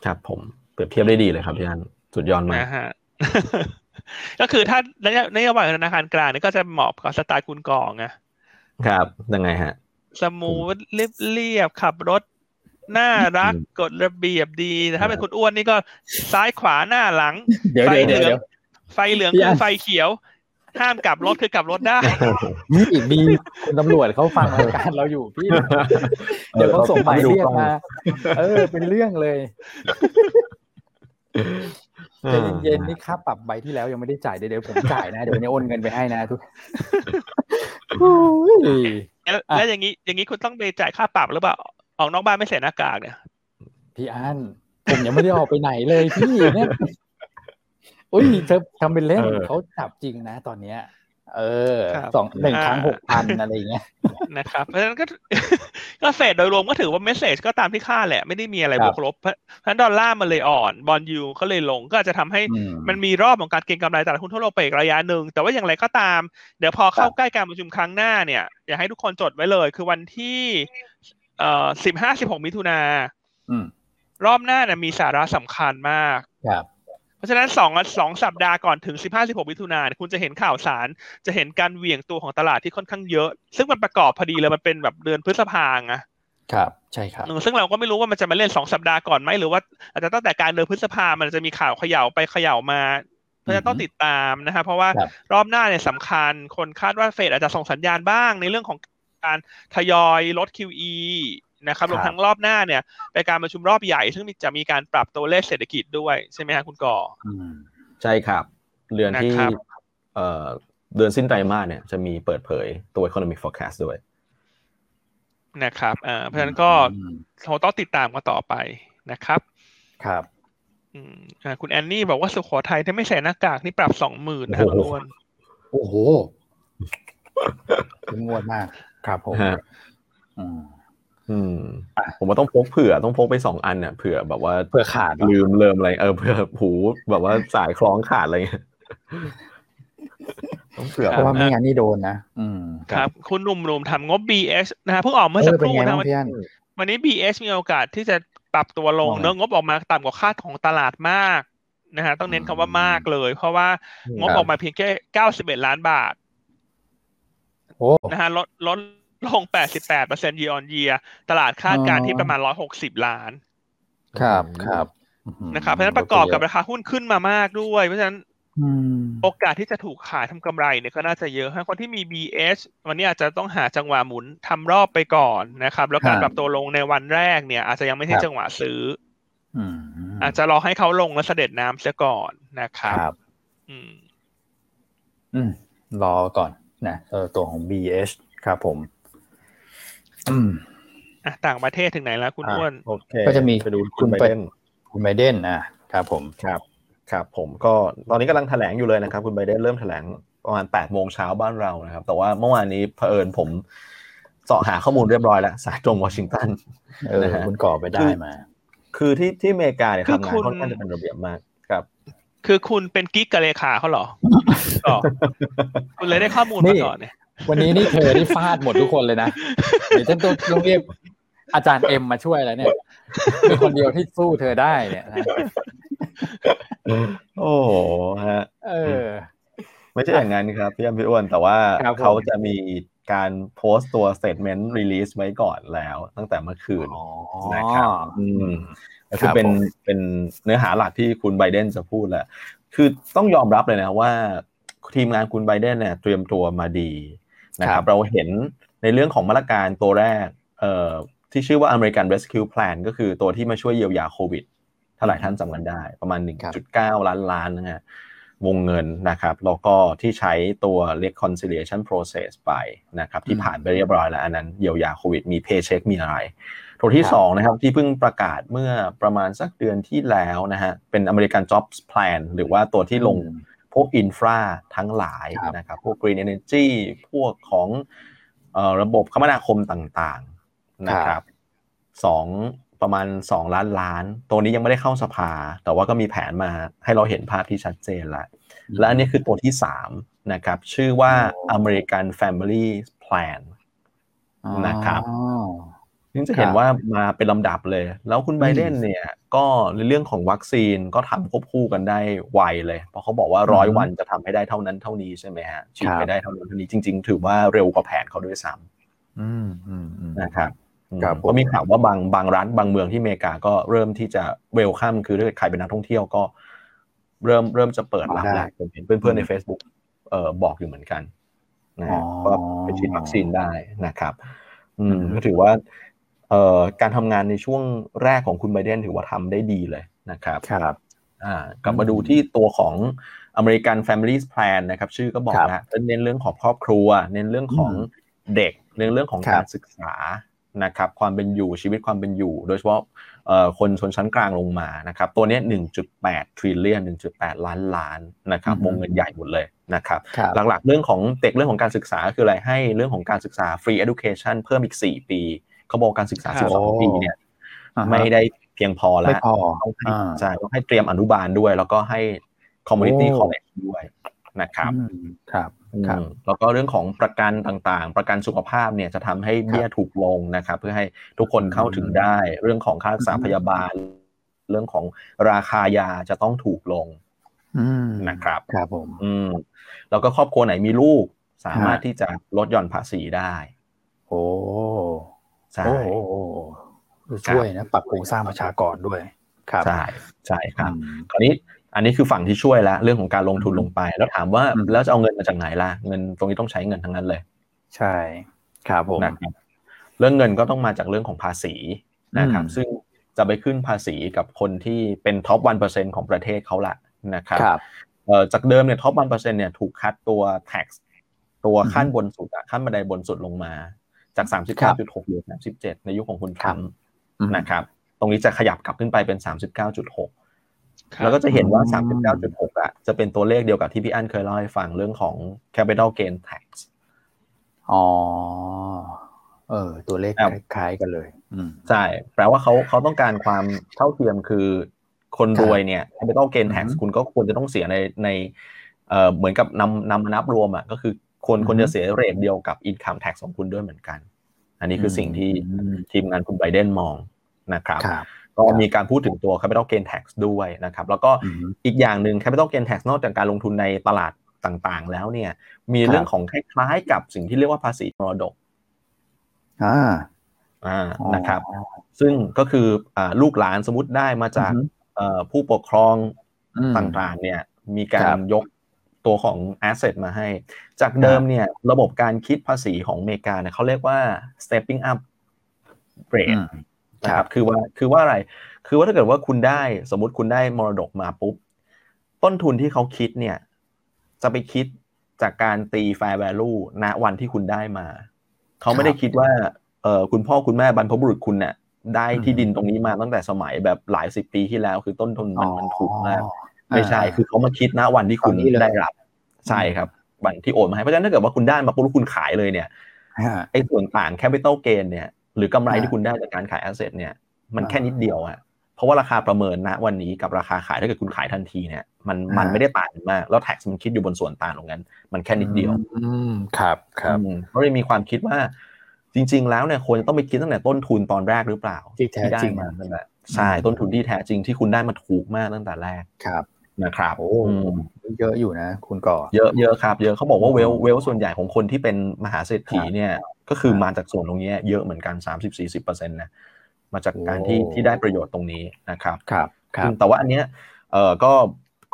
ครับผมเปรียบเทียบได้ดีเลยครับพี่อันสุดยอดมากนะฮะก็คือถ้านโยบายธนาคารกลางนี่ก็จะเหมาะกับสไตล์คุณก้องไง ครับยังไงฮะ smooth เรียบเรียบขับรถน่ารักกฎระเบียบดีแต่ถ้าเป็นคุณอ้วนนี่ก็ซ้ายขวาหน้าหลังไฟเหลืองไฟเหลืองคือไฟเขียว ห้ามกลับรถคือกลับรถได้นี่มีคุณตำรวจเขาฟังรายการเราอยู่พี่ เดี๋ยวเขาส่งหมายเรียกมา เออ เป็นเรื่องเลย ใจเย็นๆนี่ค่าปรับใบที่แล้วยังไม่ได้จ่ายเดี๋ยวผมจ่ายนะ เดี๋ยวนี้โอนเงินไปให้นะทุกแล้วอย่างนี้อย่างนี้คุณต้องไปจ่ายค่าปรับหรือเปล่าออกนอกบ้านไม่ใส่หน้ากากเนี่ยพี่อันผมยังไม่ได้ออกไปไหนเลยพี่เนี่ยอุ้ยเธอทำเป็นเล่นเขาจับจริงนะตอนเนี้ย เออสองหนึ่งครั้งหกพันอะไรเงี้ยนะครับเพราะฉะนั้นก็ ก็เฟดโดยรวมก็ถือว่าเมสเซจก็ตามที่คาดแหละ ไม่ได้มีอะไรบวกลบเพราะฉะนั้นดอลลาร์มันเลยอ่อนบอลยูก็เลยลงก็จะทำให้มันมีรอบของการเก็งกำไรตลาดหุ้นทั่วโลกไปอีกระยะหนึ่งแต่ว่าอย่างไรก็ตาม เดี๋ยวพอเข้าใกล้การประชุมครั้งหน้าเนี่ยอยากให้ทุกคนจดไว้เลย คือวันที่เอ่อสิบห้าสิบหกมิถุนารอบหน้าเนี่ยมีสาระสำคัญมากครับ ราะฉะนั้นสองสองสัปดาห์ก่อนถึงสิบห้าสิบหกมิถุนาคุณจะเห็นข่าวสาร จะเห็นการเหวี่ยงตัวของตลาดที่ค่อนข้างเยอะ ซึ่งมันประกอบพอดีเลยมันเป็นแบบเดือนพฤษภาไงครับ ใช่ครับซึ่งเราก็ไม่รู้ว่ามันจะมาเล่นสองสัปดาห์ก่อนไหมหรือว่าอาจจะตั้งแต่การเดือนพฤษภามันจะมีข่าวเขย่าไปเขย่ามาเพราะฉะนั้นต้องติดตามนะครับเพราะว่ารอบหน้าเนี่ยสำคัญคนคาดว่าเฟดอาจจะส่งสัญญาณบ้างในเรื่องของการทยอยลด QE นะครับรวมทั้งรอบหน้าเนี่ยเป็นการประชุมรอบใหญ่ ซึ่งจะมีการปรับตัวเลขเศรษฐกิจด้วยใช่ไหมครับคุณก่อใช่ครับ เดือนที่เดือนสิ้นไตรมาสเนี่ยจะมีเปิดเผยตัว economic forecast ด้วยนะครับเพราะฉะนั้นก็เราต้องติดตามกันต่อไปนะครับ ครับคุณแอนนี่บอกว่าสุโขทัยถ้าไม่ใส่หน้ากากนี่ปรับสองหมื่นนะครับทุกคนโอ้โหเป็นงวดมาก ครับผม อืมผมว่าต้องพกเผื่อต้องพกไปสองอันเนี่ยเผื่อแบบว่าเผื่อขาดลืมเลิมอะไรเออเผื่อหูแบบว่าสายคล้องขาดอะไรต้องเผื่อเพราะว่าไม่งั้นนี่โดนนะอืมครับ คุณหนุ่มหนุ่มทำงบ BS นะฮะเพิ่งออกเมื่อสักครู่นะวันนี้ BS มีโอกาสที่จะปรับตัวลงเนื้องบออกมาต่ำกว่าคาดของตลาดมากนะฮะต้องเน้นคำว่ามากเลย เพราะว่างบออกมาเพียงแค่เก้าสิบเอ็ดล้านบาทนะฮะลดลด ลง 88เปอร์เซ็นต์ year on year ตลาดคาดการที่ประมาณ 160 ล้าน ครับครับนะครับเพราะฉะนั้นประกอบกับราคาหุ้นขึ้นมามากด้วย เพราะฉะนั้นโอกาสที่จะถูกขายทำกำไรเนี่ยก็น่าจะเยอะคนที่มี BS วันนี้อาจจะต้องหาจังหวะหมุนทำรอบไปก่อนนะครับ แล้วการปรับตัวลงในวันแรกเนี่ย อาจจะยังไม่ใช่จังหวะซื้ออาจจะรอให้เขาลงแล้วเสด็จน้ำเสียก่อนนะครับ อืม อืม รอก่อนนะเออตัวของ BS ครับผม อืมอะต่างประเทศถึงไหนแล้วคุณอ้วนโอเคก็จะมีไปดูคุณไบเดนคุณไบเดนอะครับผมครับครับผมก็ตอนนี้กำลังแถลงอยู่เลยนะครับ คุณไบเดนเริ่มแถลงประมาณแปดโมงเช้าบ้านเรานะครับ แต่ว่าเมื่อวานนี้เผอิญผมเสาะหาข้อมูลเรียบร้อยแล้วสายตรงวอชิงตันเออคุณก่อไปได้มา คือที่ที่อเมริกาเนี่ยทำงานค่อนข้างจะเป็นระเบียบมากครับ คือคุณเป็นกิ๊กกับเลขาเขาเหรอคุณเลยได้ข้อมูลมาก่อนเนี่ย วันนี้นี่เธอที่ฟาดหมดทุกคนเลยนะเดี๋ยวฉันต้องเรียกอาจารย์เอ็มมาช่วยแล้วเนี่ยเป็นคนเดียวที่สู้เธอได้เนี่ยโอ้โหฮะเออ ไม่ใช่อย่างนั้นครับพี่อ้พี่อ้วนแต่ว่าเขาจะมีการโพสต์ตัว statement release ไว้ก่อนแล้ว ตั้งแต่เมื่อคืนนะครับอืมคือเป็นเป็นเนื้อหาหลักที่คุณไบเดนจะพูดแหละคือต้องยอมรับเลยนะว่าทีมงานคุณไบเดนเนี่ยเตรียมตัวมาดี นะครับเราเห็นในเรื่องของมาตรการตัวแรกเอ่อที่ชื่อว่า American Rescue Plan ก็คือตัวที่มาช่วยเยียวยาโควิดถ้าหลายท่านจำกันได้ ประมาณ 1.9 ล้านล้านนะฮะวงเงินนะครับแล้วก็ที่ใช้ตัว reconciliation process ไปนะครับที่ผ่านไปเรียบร้อยแล้ว อันนั้นเยียวยาโควิดมี paycheck มีอะไร ตัวที่2นะครับที่เพิ่งประกาศเมื่อประมาณสักเดือนที่แล้วนะฮะเป็น American Jobs Plan หรือว่าตัวที่ลง พวกอินฟราทั้งหลายนะครับพวก Green Energy พวกของระบบคมนาคมต่างๆนะครับสองประมาณ 2 ล้านล้าน ตัวนี้ยังไม่ได้เข้าสภา แต่ว่าก็มีแผนมาให้เราเห็นภาพที่ชัดเจนแล้ว และอันนี้คือตัวที่ 3 นะครับ ชื่อว่า American Family Plan นะครับ ซึ่งจะเห็นว่ามาเป็นลำดับเลย แล้วคุณไบเดนเนี่ยก็ในเรื่องของวัคซีนก็ทำควบคู่กันได้ไวเลย เพราะเขาบอกว่าร้อยวันจะทำให้ได้เท่านั้นเท่านี้ใช่ไหมฮะฉีดไปได้เท่านั้นเท่านี้จริง ๆ ถือว่าเร็วกว่าแผนเขาด้วยซ้ำนะครับก็มีข่าวว่าบางบางร้านบางเมืองที่อเมริกาก็เริ่มที่จะเวลคัมคือถ้าใครเป็นนักท่องเที่ยวก็ เริ่มเริ่มจะเปิดรับแล้วผมเห็นเพื่อนๆใน Facebook เอ่อบอกอยู่เหมือนกันนะก็ไปฉีดวัคซีนได้นะครับ อืมก็ถือว่าเอ่อ การทำงานในช่วงแรกของคุณไบเดนถือว่าทำได้ดีเลยนะครับครับอ่ากลับมาดูที่ตัวของอเมริกัน Family Plan นะครับ ชื่อก็บอกแล้วเน้นเรื่องของครอบครัว เน้นเรื่องของเด็กเน้นเรื่องของการศึกษานะครับ ความเป็นอยู่ชีวิตความเป็นอยู่ โดยเฉพาะคนชนชั้นกลางลงมานะครับ ตัวนี้ 1.8 trillion 1.8 ล้านล้านนะครับวงเงินใหญ่หมดเลยนะครับ หลักๆ เรื่องของเด็กเรื่องของการศึกษาคืออะไรให้เรื่องของการศึกษา free education เพิ่มอีก 4 ปี เขาบอกการศึกษา 12 ปีเนี่ยไม่ได้เพียงพอแล้วต้องให้ใช่ต้องให้เตรียมอนุบาลด้วย แล้วก็ให้ community college ด้วยนะครับครับครับ แล้วก็เรื่องของประกันต่างๆ ประกันสุขภาพเนี่ยจะทำให้เบี้ยถูกลงนะครับ เพื่อให้ทุกคนเข้าถึงได้ เรื่องของค่ารักษาพยาบาล เรื่องของราคายาจะต้องถูกลงนะครับ ครับผม อืม แล้วก็ครอบครัวไหนมีลูก สามารถที่จะลดหย่อนภาษีได้ โอ้ ใช่ช่วยนะปรับโครงสร้างประชากรด้วยครับใช่ใช่ครับคราวนี้อันนี้คือฝั่งที่ช่วยแล้วเรื่องของการลงทุนลงไป แล้วถามว่าแล้วจะเอาเงินมาจากไหนล่ะเงินตรงนี้ต้องใช้เงินทั้งนั้นเลย ใช่ครับผมนะครับเรื่องเงินก็ต้องมาจากเรื่องของภาษีนะครับซึ่งจะไปขึ้นภาษีกับคนที่เป็น top one percent ของประเทศเขาละนะครับจากเดิมเนี่ย top one percent เนี่ยถูกคัดตัว tax ตัวขั้นบนสุดอะขั้นบันไดบนสุดลงมา จากสามสิบเก้าจุดหกเหลือสามสิบเจ็ดในยุคของคุณทรัมป์นะครับ ตรงนี้จะขยับกลับขึ้นไปเป็นสามสิบเก้าจุดหกแล้วก็จะเห็นว่าสามสิบเก้าจุดหกอะจะเป็นตัวเลขเดียวกับที่พี่อั้นเคยเล่าให้ฟังเรื่องของ capital gain tax อ๋อ เออ ตัวเลขคล้ายกันเลยใช่ แปลว่าเขาเขาต้องการความเท่าเทียมคือคนรวยเนี่ย capital gain tax คุณก็ควรจะต้องเสียในในเอ่อเหมือนกับนำนำมานับรวมอะก็คือ คนคนจะเสียเรทเดียวกับ income tax ของคุณด้วยเหมือนกัน อันนี้คือสิ่งที่ทีมงานคุณไบเดนมองนะครับก็มีการพูดถึงตัว capital gain tax ด้วยนะครับ แล้วก็อีกอย่างหนึ่ง capital gain tax นอกจากการลงทุนในตลาดต่างๆ แล้วเนี่ย มีเรื่องของคล้ายๆ กับสิ่งที่เรียกว่าภาษีมรดกอ่าอ่านะครับ ซึ่งก็คืออ่าลูกหลานสมมติได้มาจากผู้ปกครองต่างๆ เนี่ย มีการยก ตัวของ asset มาให้ จากเดิมเนี่ยระบบการคิดภาษีของอเมริกาเนี่ยเขาเรียกว่า stepping up rate นะครับคือว่าคือว่าอะไร คือว่าถ้าเกิดว่าคุณได้สมมติคุณได้มรดกมาปุ๊บ ต้นทุนที่เขาคิดเนี่ยจะไปคิดจากการตี fair value ณวันที่คุณได้มา เขาไม่ได้คิดว่าเออคุณพ่อคุณแม่บรรพบุรุษคุณเนี่ยได้ที่ดินตรงนี้มาตั้งแต่สมัยแบบหลายสิบปีที่แล้ว คือต้นทุนมันมันถูกมาก ไม่ใช่คือเขามาคิดนะวันที่คุณได้รับใช่ครับวันที่โอนมาให้เพราะฉะนั้นถ้าเกิดว่าคุณได้มาปุ๊บคุณขายเลยเนี่ยไอ้ส่วนต่าง capital gain เนี่ยหรือกำไรที่คุณได้จากการขาย asset เนี่ยมันแค่นิดเดียวอะเพราะว่าราคาประเมินณวันนี้กับราคาขายถ้าเกิดคุณขายทันทีเนี่ยมันมันไม่ได้ต่างมาก แล้ว tax มันคิดอยู่บนส่วนต่างตรงนั้น มันแค่นิดเดียวอืมครับครับเขาเลยมีความคิดว่า จริง ๆ แล้วเนี่ยควรจะต้องไปคิดตั้งแต่ต้นทุนตอนแรกหรือเปล่าที่แท้จริงมานั่นแหละใช่ต้นทุนที่แท้จริงที่คุณได้มาถูกมากตั้งแต่แรกครับ นะครับโอ้เยอะอยู่นะ คุณก่อ เยอะเยอะครับ เยอะเขาบอกว่าเวลเวลส่วนใหญ่ของคนที่เป็นมหาเศรษฐีเนี่ย ก็คือมาจากส่วนตรงนี้เยอะเหมือนกันสามสิบสี่สิบเปอร์เซ็นต์นะมาจากการที่ที่ได้ประโยชน์ตรงนี้นะครับครับแต่ว่าอันเนี้ยเออก็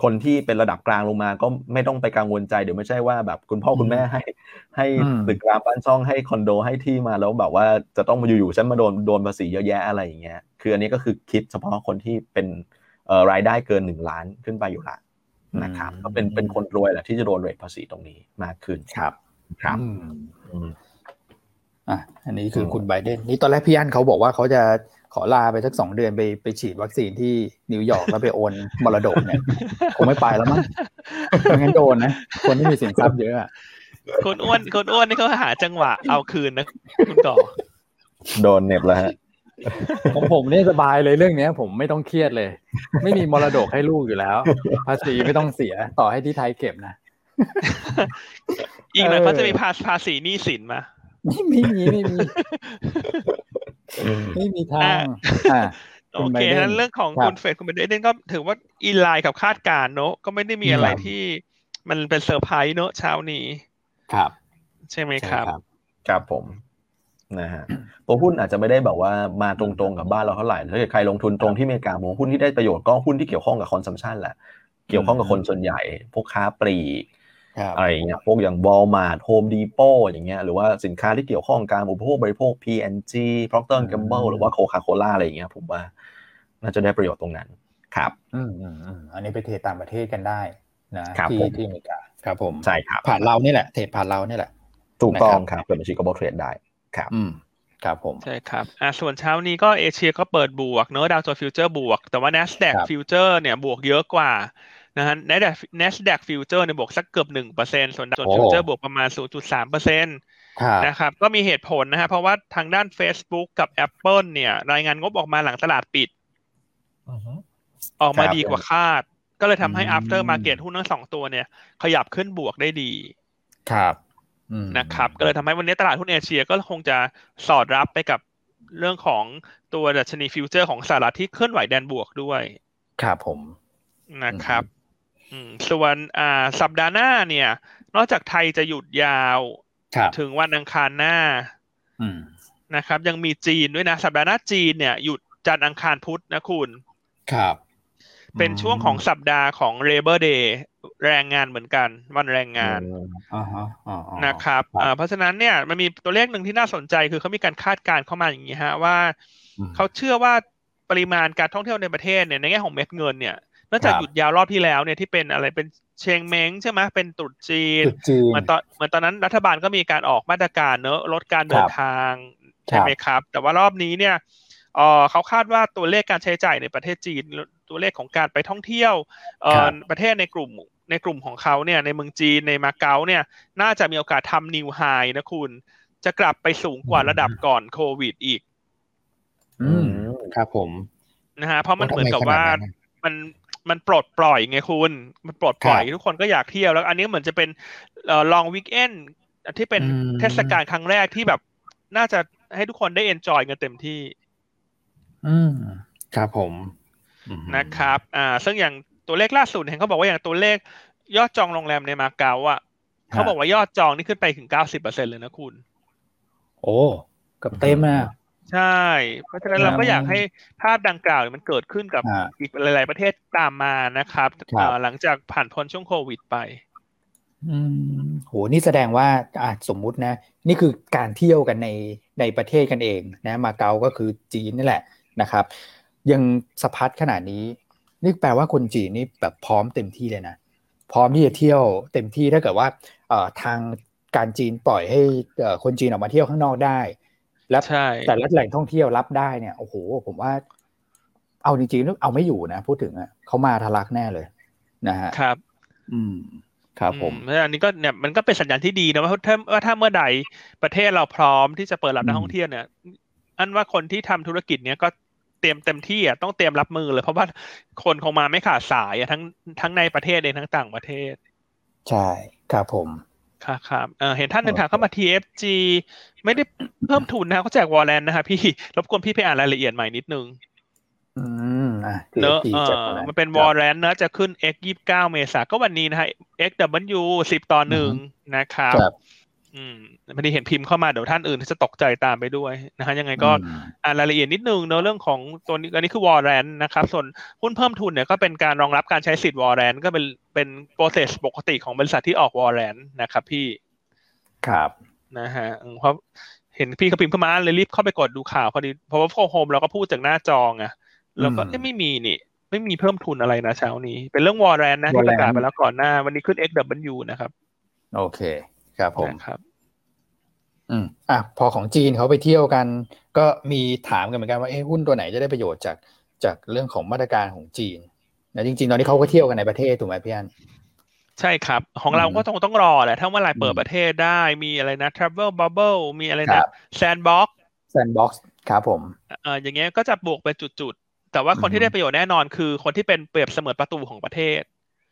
คนที่เป็นระดับกลางลงมาก็ไม่ต้องไปกังวลใจเดี๋ยวไม่ใช่ว่าแบบคุณพ่อคุณแม่ให้ ให้ตึกรามบ้านช่องให้คอนโดให้ที่มาแล้วแบบว่าจะต้องมาอยู่ๆฉันมาโดนโดนภาษีเยอะแยะอะไรอย่างเงี้ยคืออันนี้ก็คือคิดเฉพาะคนที่เป็นเอ่อ รายได้เกินหนึ่งล้านขึ้นไปอยู่ละนะครับก็เป็นเป็นคนรวยแหละที่จะโดนเรทภาษีตรงนี้มากขึ้นครับครับอะอันนี้คือคุณไบเดนนี่ตอนแรกพี่อันเขาบอกว่าเขาจะขอลาไปสักสองเดือนไปไปฉีดวัคซีนที่นิวยอร์กแล้วไปโอนมรดกเนี่ยคงไม่ไปแล้วมั้งไม่งั้นโดนนะ คนที่มีสินทรัพย์เยอะคนอ้วนคนอ้วนนี่เขาหาจังหวะเอาคืนนะ คุณต่อ โดนเน็บแล้วฮะ ของผมเนี่ยสบายเลยเรื่องเนี้ย ผมไม่ต้องเครียดเลย ไม่มีมรดกให้ลูกอยู่แล้ว ภาษีไม่ต้องเสียต่อให้ที่ไทยเก็บนะอีกหน่อยเขาจะมีภาภาษีหนี้สินมาไม่มีไม่มีไม่มีทางโอเคนั้นเรื่องของคุณเฟดคุณเบเดนก็ถือว่าอินไลน์กับคาดการเนอะก็ไม่ได้มีอะไรที่มันเป็นเซอร์ไพรส์เนอะเช้านี้ ครับ ใช่ไหมครับ ครับผม นะฮะตัวหุ้นอาจจะไม่ได้แบบว่ามาตรงๆกับบ้านเราเท่าไหร่ถ้าเกิดใครลงทุนตรงที่อเมริกามองหุ้นที่ได้ประโยชน์ก็หุ้นที่เกี่ยวข้องกับ consumption แหละเกี่ยวข้องกับคนส่วนใหญ่ พวกค้าปลีกอะไรเงี้ยพวกอย่าง Walmart Home Depot อย่างเงี้ยหรือว่าสินค้าที่เกี่ยวข้องการอุปโภคบริโภค P&G Procter Gamble หรือว่า Coca-Cola อะไรอย่างเงี้ยผมว่าน่าจะได้ประโยชน์ตรงนั้นครับอืมอืมอืมอันนี้ไปเทรดต่างประเทศกันได้นะที่ที่อเมริกาครับผมใช่ครับผ่านเรานี่แหละเทรดผ่านเรานี่แหละถูกต้องครับเปิดบัญชี global trade ได้ ครับอืมครับผมใช่ครับอ่าส่วนเช้านี้ก็เอเชียก็เปิดบวกเนอะดาวโจนส์ future บวก แต่ว่า NASDAQ ฟิวเจอร์เนี่ยบวกเยอะกว่านะฮะ NASDAQ NASDAQ ฟิวเจอร์เนี่ยบวกสักเกือบหนึ่งเปอร์เซ็นส่วนส่วน future บวกประมาณศูนย์จุดสามเปอร์เซ็นต์นะครับก็มีเหตุผลนะฮะเพราะว่าทางด้าน Facebook กับ Apple เนี่ย รายงานงบออกมาหลังตลาดปิด ออกมาดีกว่าคาด ก็เลยทำให้ after market หุ้นทั้งสองตัวเนี่ย ขยับขึ้นบวกได้ดี ครับ นะครับก็เลยทำให้วันนี้ตลาดหุ้นเอเชียก็คงจะสอดรับไปกับเรื่องของตัวดัชนี future ของสหรัฐที่เคลื่อนไหวแดนบวกด้วยครับผมนะครับส่วนอ่าสัปดาห์หน้าเนี่ย นอกจากไทยจะหยุดยาวถึงวันอังคารหน้านะครับ ยังมีจีนด้วยนะ สัปดาห์หน้าจีนเนี่ยหยุดจันทร์อังคารพุธนะคุณ ครับ เป็นช่วงของสัปดาห์ของ Labor Day แรงงานเหมือนกัน วันแรงงานอ่าฮะอ่านะครับเพราะฉะนั้นเนี่ยมันมีตัวเลขหนึ่งที่น่าสนใจคือเขามีการคาดการณ์เข้ามาอย่างนี้ฮะว่าเขาเชื่อว่าปริมาณการท่องเที่ยวในประเทศเนี่ยในแง่ของเม็ดเงินเนี่ยนอกจากหยุดยาวรอบที่แล้วเนี่ยที่เป็นอะไรเป็นเชงเม้งใช่ไหมเป็นตรุษจีนเหมือนตอนเหมือนตอนนั้นรัฐบาลก็มีการออกมาตรการเนอะลดการเดินทางใช่ไหมครับ แต่ว่ารอบนี้เนี่ยเออเขาคาดว่าตัวเลขการใช้จ่ายในประเทศจีน ตัวเลขของการไปท่องเที่ยวเออประเทศในกลุ่มในกลุ่มของเขาเนี่ยในเมืองจีนในมาเก๊าเนี่ยน่าจะมีโอกาสทำนิวไฮนะคุณ จะกลับไปสูงกว่าระดับก่อนโควิดอีก อืมครับผมนะฮะเพราะมันเหมือนกับว่ามันมันปลดปล่อยไงคุณ มันปลดปล่อยทุกคนก็อยากเที่ยวแล้ว อันนี้เหมือนจะเป็นเอ่อ long weekend ที่เป็นเทศกาลครั้งแรกที่แบบ น่าจะให้ทุกคนได้ enjoy กันเต็มที่ อืมครับผม นะครับอ่าซึ่งอย่างตัวเลขล่าสุดเห็นเขาบอกว่าอย่างตัวเลขยอดจองโรงแรมในมาเก๊าอะเขาบอกว่ายอดจองนี่ขึ้นไปถึงเก้าสิบเปอร์เซ็นเลยนะคุณ โอ้เกือบเต็มอะใช่ เพราะฉะนั้นเราก็อยากให้ภาพดังกล่าวมันเกิดขึ้นกับอีกหลาย ๆ ประเทศตามมานะครับหลังจากผ่านพ้นช่วงโควิดไป อืมโหนี่แสดงว่าอ่าสมมุตินะ นี่คือการเที่ยวกันในในประเทศกันเองนะ มาเก๊าก็คือจีนนี่แหละนะครับ ยังสะพัดขนาดนี้ นี่แปลว่าคนจีนนี่แบบพร้อมเต็มที่เลยนะ พร้อมที่จะเที่ยวเต็มที่ถ้าเกิดว่าเอ่อทางการจีนปล่อยให้คนจีนออกมาเที่ยวข้างนอกได้แล้วแต่ละแหล่งท่องเที่ยวรับได้เนี่ยโอ้โห ผมว่า เอาจริงๆเอาไม่อยู่นะพูดถึงอะเขามาทะลักแน่เลย นะฮะครับ อืมครับผมอันนี้ก็เนี่ยมันก็เป็นสัญญาณที่ดีนะว่าถ้าว่าถ้าเมื่อใดประเทศเราพร้อมที่จะเปิดรับนักท่องเที่ยวเนี่ย อันว่าคนที่ทำธุรกิจเนี้ยก็ เตรียมเต็มที่อะต้องเตรียมรับมือเลย เพราะว่าคนคงมาไม่ขาดสายอะทั้งทั้งในประเทศเองทั้งต่างประเทศ ใช่ครับผมครับครับเห็นท่านหนึ่งถามเข้ามา TFG ไม่ได้เพิ่มทุนนะเขาแจก warrant นะครับพี่รบกวนพี่ไปอ่านรายละเอียดใหม่นิดนึงอืมอะเนอะมันเป็น warrant นะจะขึ้น X ยี่สิบเก้าเมษาก็วันนี้นะฮะ X W สิบต่อหนึ่งนะครับ อืมพอดีเห็นพิมพ์เข้ามาเดี๋ยวท่านอื่นจะตกใจตามไปด้วยนะฮะยังไงก็อ่านรายละเอียดนิดนึงเนอะเรื่องของตัวนี้อันนี้คือ warrant นะครับ ส่วนหุ้นเพิ่มทุนเนี่ยก็เป็นการรองรับการใช้สิทธิ์ warrant ก็เป็นเป็น process ปกติของบริษัทที่ออก warrantนะครับพี่ครับนะฮะเพราะเห็นพี่เขาพิมพ์เข้ามาเลยรีบเข้าไปกดดูข่าวพอดีเพราะว่าโฟโฮมเราก็พูดจากหน้าจองอะแล้วก็ไม่มีนี่ไม่มีเพิ่มทุนอะไรนะเช้านี้ เป็นเรื่อง warrant นะที่ประกาศไปแล้วก่อนหน้า วันนี้ขึ้น XW นะครับ โอเค ครับผมครับอืมอะพอของจีนเขาไปเที่ยวกัน ก็มีถามกันเหมือนกันว่าเอ้หุ้นตัวไหนจะได้ประโยชน์จากจากเรื่องของมาตรการของจีนนะจริงๆ ตอนนี้เขาก็เที่ยวกันในประเทศถูกไหมพี่อันใช่ครับ ของเราก็ต้องต้องรอแหละถ้าเมื่อไหร่เปิดประเทศได้มีอะไรนะ travel bubble มีอะไรนะ sandbox sandbox ครับผมเอออย่างเงี้ยก็จะบวกเป็นจุดๆ แต่ว่าคนที่ได้ประโยชน์แน่นอนคือคนที่เป็นเปรียบเสมือนประตูของประเทศ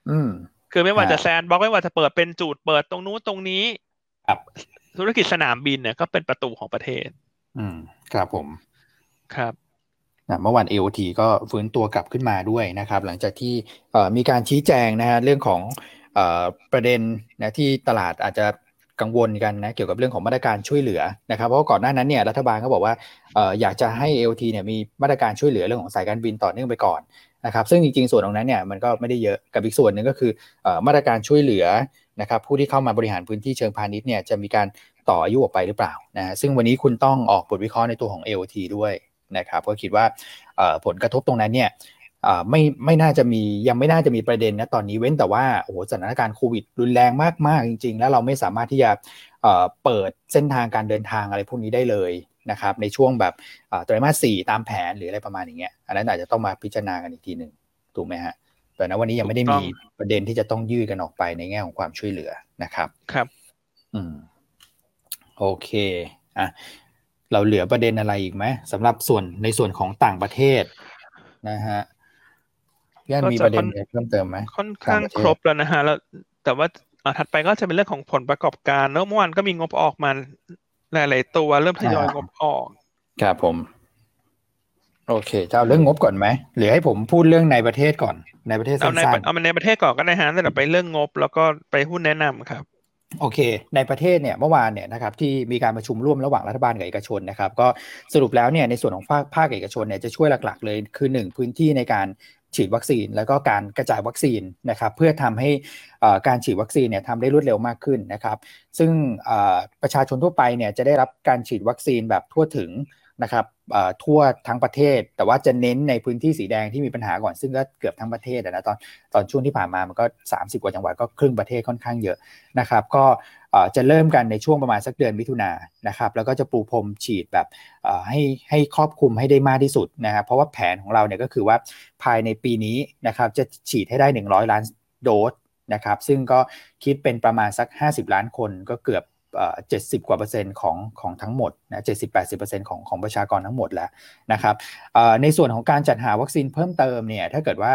อืม คือไม่ว่าจะแซนบ็อกไม่ว่าจะเปิดเป็นจุดเปิดตรงนู้นตรงนี้ครับธุรกิจสนามบินเนี่ยก็เป็นประตูของประเทศ อืม ครับผม ครับเมื่อวาน AOT ก็ฟื้นตัวกลับขึ้นมาด้วยนะครับ หลังจากที่มีการชี้แจงนะฮะเรื่องของประเด็นนะที่ตลาดอาจจะ กังวลกันนะเกี่ยวกับเรื่องของมาตรการช่วยเหลือนะครับเพราะก่อนหน้านั้นเนี่ยรัฐบาลก็บอกว่าอยากจะให้ AOT เนี่ยมีมาตรการช่วยเหลือเรื่องของสายการบินต่อเนื่องไปก่อนนะครับซึ่งจริงๆส่วนตรงนั้นเนี่ยมันก็ไม่ได้เยอะกับอีกส่วนหนึ่งก็คือมาตรการช่วยเหลือนะครับผู้ที่เข้ามาบริหารพื้นที่เชิงพาณิชย์เนี่ยจะมีการต่ออายุออกไปหรือเปล่านะซึ่งวันนี้คุณต้องออกบทวิเคราะห์ในตัวของ AOT ด้วยนะครับก็คิดว่าผลกระทบตรงนั้นเนี่ย ไม่ไม่น่าจะมียังไม่น่าจะมีประเด็นนะตอนนี้เว้นแต่ว่าโอ้โหสถานการณ์โควิดรุนแรงมากๆจริง ๆ แล้วเราไม่สามารถที่จะเปิดเส้นทางการเดินทางอะไรพวกนี้ได้เลยนะครับในช่วงแบบไตรมาสสี่ตามแผนหรืออะไรประมาณอย่างเงี้ยอันนั้นอาจจะต้องมาพิจารณากันอีกทีหนึ่งถูกไหมฮะแต่ณวันนี้ยังไม่ได้มีประเด็นที่จะต้องยืดกันออกไปในแง่ของความช่วยเหลือนะครับครับ อืมโอเคอะเราเหลือประเด็นอะไรอีกไหมสำหรับส่วนในส่วนของต่างประเทศนะฮะ ย่านมีประเด็นเพิ่มเติมไหมค่อนข้างครบแล้วนะฮะแล้วแต่ว่าถัดไปก็จะเป็นเรื่องของผลประกอบการเมื่อวานก็มีงบออกมาหลาย ๆ ตัวเริ่มทยอยงบออกครับผม โอเคจะเอาเรื่องงบก่อนไหมหรือให้ผมพูดเรื่องในประเทศก่อนในประเทศสั้นๆเอาในประเทศก่อนก็ได้ฮะแล้วเดี๋ยวไปเรื่องงบ แล้วก็ไปหุ้นแนะนำครับโอเค ในประเทศเนี่ยเมื่อวานเนี่ยนะครับที่มีการประชุมร่วมระหว่างรัฐบาลกับเอกชนนะครับ ก็สรุปแล้วเนี่ยในส่วนของภาคภาคเอกชนเนี่ยจะช่วยหลักๆเลยคือ 1 พื้นที่ในการ ฉีดวัคซีน แล้วก็การกระจายวัคซีนนะครับเพื่อทำให้การฉีดวัคซีนเนี่ยทำได้รวดเร็วมากขึ้นนะครับซึ่งประชาชนทั่วไปเนี่ยจะได้รับการฉีดวัคซีนแบบทั่วถึงนะครับ ทั่วทั้งประเทศ แต่ว่าจะเน้นในพื้นที่สีแดงที่มีปัญหาก่อนซึ่งก็เกือบทั้งประเทศนะตอนตอนช่วงที่ผ่านมามันก็ 30 กว่าจังหวัดก็ครึ่งประเทศค่อนข้างเยอะนะครับ ก็จะเริ่มกันในช่วงประมาณสักเดือนมิถุนายนนะครับ แล้วก็จะปูพรมฉีดแบบให้ให้ครอบคลุมให้ได้มากที่สุดนะครับเพราะว่าแผนของเราเนี่ยก็คือว่าภายในปีนี้นะครับจะฉีดให้ได้ 100 ล้านโดสนะครับซึ่งก็คิดเป็นประมาณสัก 50 ล้านคนก็เกือบ เจ็ดสิบกว่าเปอร์เซ็นต์ของของทั้งหมดนะเจ็ดสิบแปดสิบเปอร์เซ็นต์ของของประชากรทั้งหมดแล้วนะครับในส่วนของการจัดหาวัคซีนเพิ่มเติมเนี่ยถ้าเกิดว่า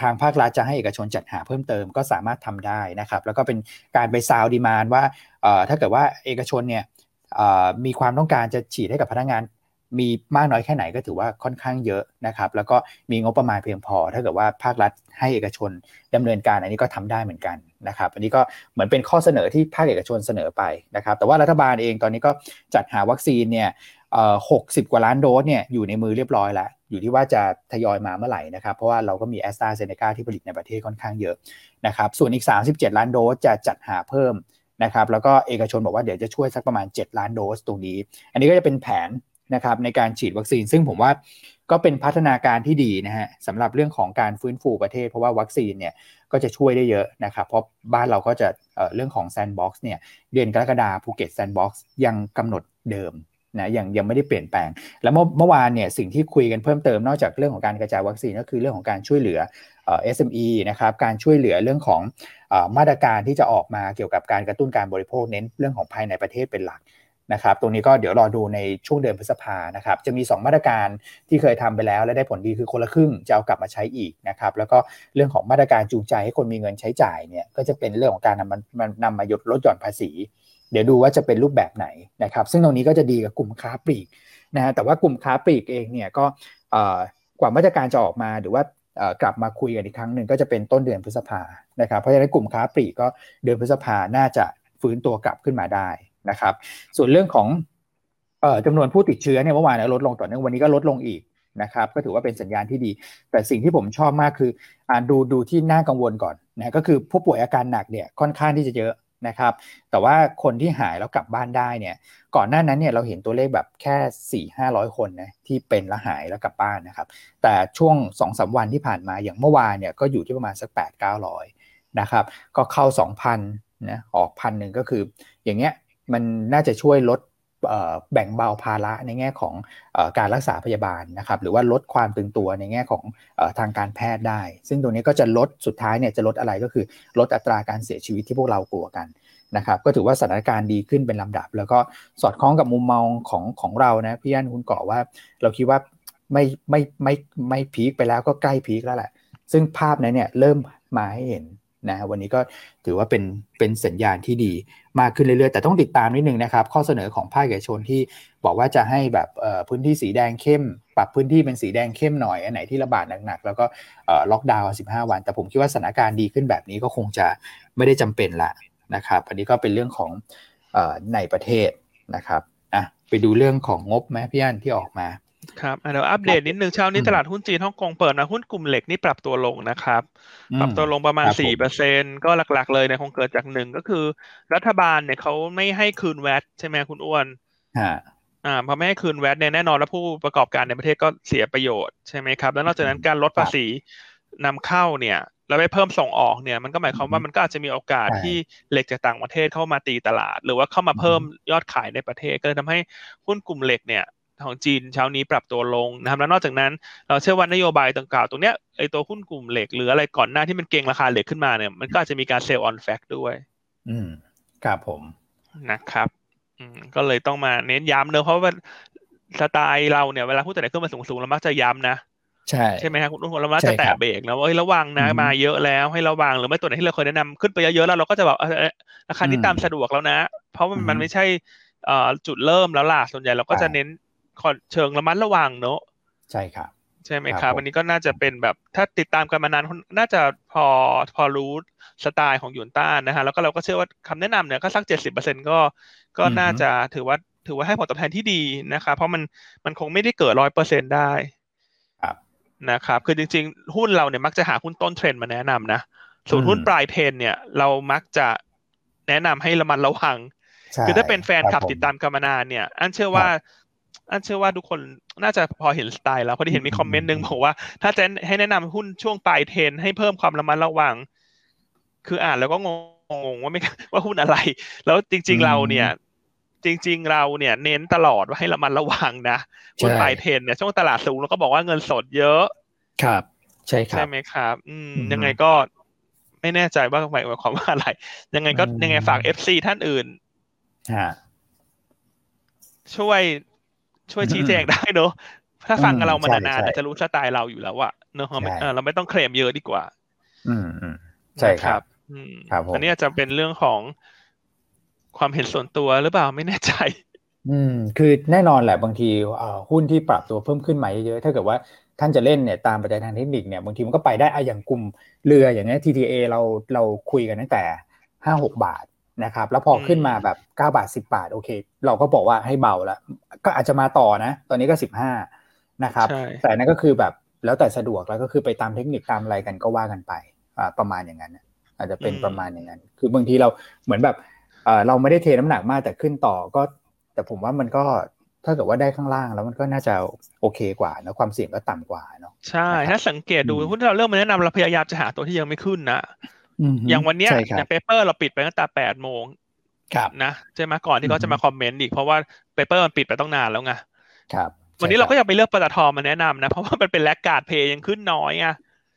ทางภาครัฐจะให้เอกชนจัดหาเพิ่มเติมก็สามารถทำได้นะครับแล้วก็เป็นการไปซาวดีมานว่าถ้าเกิดว่าเอกชนเนี่ยมีความต้องการจะฉีดให้กับพนักงาน มีมากน้อยแค่ไหนก็ถือว่าค่อนข้างเยอะนะครับ แล้วก็มีงบประมาณเพียงพอ ถ้าเกิดว่าภาครัฐให้เอกชนดำเนินการอันนี้ก็ทำได้เหมือนกันนะครับ อันนี้ก็เหมือนเป็นข้อเสนอที่ภาคเอกชนเสนอไปนะครับ แต่ว่ารัฐบาลเองตอนนี้ก็จัดหาวัคซีนเนี่ยหกสิบกว่าล้านโดสเนี่ยอยู่ในมือเรียบร้อยแล้ว อยู่ที่ว่าจะทยอยมาเมื่อไหร่นะครับ เพราะว่าเราก็มีแอสตราเซเนกาที่ผลิตในประเทศค่อนข้างเยอะนะครับ ส่วนอีก 37 ล้านโดสจะจัดหาเพิ่มนะครับ แล้วก็เอกชนบอกว่าเดี๋ยวจะช่วยสักประมาณ 7 ล้านโดสตรงนี้ อันนี้ก็จะเป็นแผน นะครับในการฉีดวัคซีน ซึ่งผมว่าก็เป็นพัฒนาการที่ดีนะฮะสำหรับเรื่องของการฟื้นฟูประเทศ เพราะว่าวัคซีนเนี่ยก็จะช่วยได้เยอะนะครับ เพราะบ้านเราก็จะเรื่องของ sandbox เนี่ยเดือนกรกฎาภูเก็ต sandbox ยังกำหนดเดิมนะยังยังไม่ได้เปลี่ยนแปลง แล้วเมื่อเมื่อวานเนี่ยสิ่งที่คุยกันเพิ่มเติมนอกจากเรื่องของการกระจายวัคซีนก็คือเรื่องของการช่วยเหลือเอสเอ็มอีนะครับการช่วยเหลือเรื่องของอ่ามาตรการที่จะออกมาเกี่ยวกับการกระตุ้นการบริโภคเน้นเรื่องของภายในประเทศเป็นหลัก นะครับตรงนี้ก็เดี๋ยวรอดูในช่วงเดือนพฤษภานะครับจะมี 2 มาตรการที่เคยทำไปแล้ว และได้ผลดีคือคนละครึ่งจะเอากลับมาใช้อีกนะครับแล้วก็เรื่องของมาตรการจูงใจให้คนมีเงินใช้จ่ายเนี่ยก็จะเป็นเรื่องของการนำมันนำมาลดลดหย่อนภาษี เดี๋ยวดูว่าจะเป็นรูปแบบไหนนะครับซึ่งตรงนี้ก็จะดีกับกลุ่มค้าปลีกนะฮะแต่ว่ากลุ่มค้าปลีกเองเนี่ยก็กว่ามาตรการจะออกมาหรือว่ากลับมาคุยกันอีกครั้งหนึ่งก็จะเป็นต้นเดือนพฤษภานะครับเพราะฉะนั้นกลุ่มค้าปลีกก็เดือนพฤษภาน่าจะฟื้นตัวกลับขึ้นมาได้ นะครับ ส่วนเรื่องของจำนวนผู้ติดเชื้อเนี่ยเมื่อวานลดลงต่อเนื่องวันนี้ก็ลดลงอีกนะครับก็ถือว่าเป็นสัญญาณที่ดี แต่สิ่งที่ผมชอบมากคืออ่านดูดูที่น่ากังวลก่อนนะก็คือผู้ป่วยอาการหนักเนี่ยค่อนข้างที่จะเยอะนะครับแต่ว่าคนที่หายแล้วกลับบ้านได้เนี่ยก่อนหน้านั้นเนี่ยเราเห็นตัวเลขแบบแค่4ี่ห้าร้อยคนนะที่เป็นแล้วหายแล้วกลับบ้านนะครับแต่ช่วง2อสวันที่ผ่านมาอย่างเมื่อวานเนี่ยก็อยู่ที่ประมาณสัก 8 9 0 0นะครับก็เข้า 2,000นะออกพันหนึ่งก็คืออย่างเงี้ย มันน่าจะช่วยลดแบ่งเบาภาระในแง่ของอการรักษาพยาบาลนะครับหรือว่าลดความตึงตัวในแง่ของอทางการแพทย์ได้ ซึ่งตรงนี้ก็จะลดสุดท้ายเนี่ยจะลดอะไรก็คือลดอัตราการเสียชีวิตที่พวกเรากลัวกันนะครับก็ถือว่าสถานการณ์ดีขึ้นเป็นลำดับ แล้วก็สอดคล้องกับมุมมองของของเรานะพี่อันคุณเกาะว่า เราคิดว่าไม่ไม่ไม่ไม่พีคไปแล้วก็ใกล้พีคแล้วแหละซึ่งภาพนั้นเนี่ยเริ่มมาให้เห็น นะวันนี้ก็ถือว่าเป็นเป็นสัญญาณที่ดีมากขึ้นเรื่อยๆ แต่ต้องติดตามนิดนึงนะครับ ข้อเสนอของภาคเอกชนที่บอกว่าจะให้แบบพื้นที่สีแดงเข้ม ปรับพื้นที่เป็นสีแดงเข้มหน่อยอันไหนที่ระบาดหนักๆแล้วก็ล็อกดาวน์15 วัน แต่ผมคิดว่าสถานการณ์ดีขึ้นแบบนี้ก็คงจะไม่ได้จำเป็นละนะครับอันนี้ก็เป็นเรื่องของในประเทศนะครับอะไปดูเรื่องของงบไหมพี่อันที่ออกมา ครับเดี๋ยวอัปเดตนิดนึงเช้านี้ตลาดหุ้นจีนฮ่องกงเปิดนะหุ้นกลุ่มเหล็กนี่ปรับตัวลงนะครับ ปรับตัวลงประมาณสี่เปอร์เซ็นก็หลักๆเลยเนี่ยคงเกิดจากหนึ่งก็คือ รัฐบาลเนี่ยเขาไม่ให้คืนแวตใช่ไหมคุณอ้วนอ่าพอไม่ให้คืนแวตเนี่ยแน่นอนแล้วผู้ประกอบการในประเทศก็เสียประโยชน์ใช่ไหมครับ แล้วนอกจากนั้นการลดภาษีนำเข้าเนี่ยแล้วไปเพิ่มส่งออกเนี่ยมันก็หมายความว่ามันก็อาจจะมีโอกาสที่เหล็กจากต่างประเทศเข้ามาตีตลาด หรือว่าเข้ามาเพิ่มยอดขายในประเทศก็เลยทำให้หุ้นกลุ่มเหล็กเนี่ย ของจีนเช้านี้ปรับตัวลงนะครับแล้วนอกจากนั้น เราเชื่อว่านโยบายต่างๆตรงเนี้ยไอตัวหุ้นกลุ่มเหล็กหรืออะไรก่อนหน้าที่มันเก่งราคาเหล็กขึ้นมาเนี่ยมันก็อาจจะมีการเซลล์ออนแฟกด้วย อืมครับผมนะครับอืมก็เลยต้องมาเน้นย้ำเนอะเพราะว่าสไตล์เราเนี่ยเวลาหุ้นตัวไหนขึ้นมาสูงๆเรามักจะย้ำนะใช่ใช่ไหมครับคุณนุ่นเรามักจะแตะเบรกแล้วว่าระวังนะมาเยอะแล้วให้ระวังหรือไม่ตัวไหนที่เราเคยแนะนำขึ้นไปเยอะๆแล้วเราก็จะแบบราคานี้ตามสะดวกแล้วนะ เพราะมันไม่ใช่จุดเริ่มแล้วล่ะส่วนใหญ่เราก็จะเน้น เชิงระมัดระวังเนอะใช่ครับใช่ไหมครับวันนี้ก็น่าจะเป็นแบบถ้าติดตามกันมานานน่าจะพอพอรู้สไตล์ของยูนต้านะฮะแล้วก็เราก็เชื่อว่าคำแนะนำเนี่ยก็สักเจ็ดสิบเปอร์เซ็นก็ก็น่าจะถือว่าถือว่าให้ผลตอบแทนที่ดีนะครับเพราะมันมันคงไม่ได้เกิดร้อยเปอร์เซ็นได้นะครับคือจริงๆ หุ้นเราเนี่ยมักจะหาหุ้นต้นเทรนมาแนะนำนะส่วนหุ้นปลายเทรนเนี่ยเรามักจะแนะนำให้ระมัดระวังคือถ้าเป็นแฟนคลับติดตามกันมานานเนี่ย อันเชื่อว่า อันเชื่อว่าทุกคนน่าจะพอเห็นสไตล์แล้วพอที่เห็นมีคอมเมนต์หนึ่งบอกว่า ถ้าจะให้แนะนำหุ้นช่วงปลายเทรนให้เพิ่มความระมัดระวัง คืออ่านแล้วก็งงว่าไม่ว่าหุ้นอะไร แล้วจริง ๆเราเนี่ย จริง ๆ เราเนี่ย เน้นตลอดว่าให้ระมัดระวังนะหุ้นปลายเทรนเนี่ยช่วงตลาดสูงเราก็บอกว่าเงินสดเยอะ ครับ ใช่ครับใช่ไหมครับ อืม ยังไงก็ไม่แน่ใจว่าหมายความว่าอะไร ยังไงก็ยังไงฝากเอฟซีท่านอื่นช่วย ช่วยชี้แจงได้เนอะถ้าฟังกับเรามานานๆจะรู้สไตล์เราอยู่แล้วอะเนอะเราไม่ต้องเคลมเยอะดีกว่า อืมใช่ครับครับอันนี้จะเป็นเรื่องของความเห็นส่วนตัวหรือเปล่าไม่แน่ใจ อืม คือแน่นอนแหละบางทีหุ้นที่ปรับตัวเพิ่มขึ้นมาเยอะถ้าเกิดว่าท่านจะเล่นเนี่ยตามปัจจัยทางเทคนิคเนี่ยบางทีมันก็ไปได้อะอย่างกลุ่มเรืออย่างเงี้ย TTA เราเราคุยกันตั้งแต่ห้าหกบาท นะครับ แล้วพอขึ้นมาแบบเก้าบาทสิบาทโอเค เราก็บอกว่าให้เบาแล้วก็อาจจะมาต่อนะ ตอนนี้ก็สิบห้านะครับ แต่นั่นก็คือแบบแล้วแต่สะดวกแล้วก็คือไปตามเทคนิคตามอะไรกันก็ว่ากันไปอ่าประมาณอย่างนั้นอาจจะเป็นประมาณอย่างนั้น คือบางทีเราเหมือนแบบเออเราไม่ได้เทน้ำหนักมากแต่ขึ้นต่อก็ แต่ผมว่ามันก็ถ้าเกิดว่าได้ข้างล่างแล้วมันก็น่าจะโอเคกว่านะความเสี่ยงก็ต่ำกว่าเนาะใช่ ถ้าสังเกตดูหุ้นที่เราเริ่มมาแนะนำเราพยายามจะหาตัวที่ยังไม่ขึ้นนะ อย่างวันเนี้ยอย่าง paper เราปิดไปตั้งแต่แปดโมงนะใช่ไหมก่อนที่เขาจะมาคอมเมนต์อีกเพราะว่า paper มันปิดไปต้องนานแล้วไงครับ วันนี้เราก็ยังไปเลือกปตทมาแนะนำนะ เพราะว่ามันเป็น laggard play ยังขึ้นน้อยไง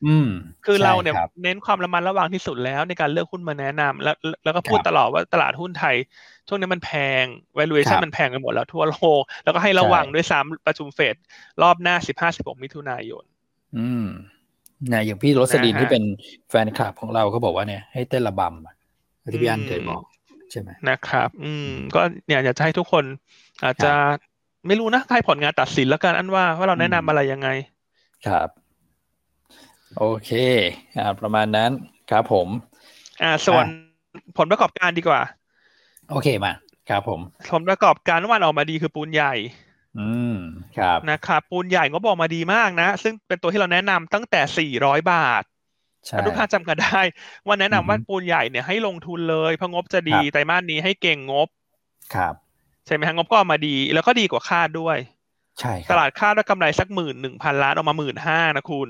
อืมคือเราเนี่ยเน้นความระมัดระวังที่สุดแล้วในการเลือกหุ้นมาแนะนำแล้วแล้วก็พูดตลอดว่าตลาดหุ้นไทย ช่วงนี้มันแพง valuation มันแพงไปหมดแล้วทั่วโลกแล้วก็ให้ระวังด้วยซ้ำประชุมเฟดรอบหน้าสิบห้าสิบหกมิถุนายน อืม นะอย่างพี่โรสดินที่เป็นแฟนคลับของเราเขาบอกว่าเนี่ยให้เต้นระบำที่พี่อันเคยบอกใช่ไหมนะครับ อืม ก็เนี่ยอยากจะให้ทุกคน อาจจะไม่รู้นะให้ผลงานตัดสินแล้วกันอันว่าว่าเราแนะนำอะไรยังไง ครับ โอเค อ่า ประมาณนั้นครับผม อ่า ส่วนผลประกอบการดีกว่า โอเคมาครับผม ผลประกอบการเมื่อวานออกมาดีคือปูนใหญ่ อืมครับนะครับปูนใหญ่ก็บอกมาดีมากนะ ซึ่งเป็นตัวที่เราแนะนำตั้งแต่สี่ร้อยบาททุกท่านจำกันได้ ว่าแนะนำว่าปูนใหญ่เนี่ยให้ลงทุนเลยเพราะงบจะดีไตรมาสนี้ให้เก่งงบ ครับ ใช่ไหมฮะงบก็มาดีแล้วก็ดีกว่าคาดด้วย ใช่ตลาดคาดว่ากำไรสักหมื่นหนึ่งพันล้านออกมาหมื่นห้านะคุณ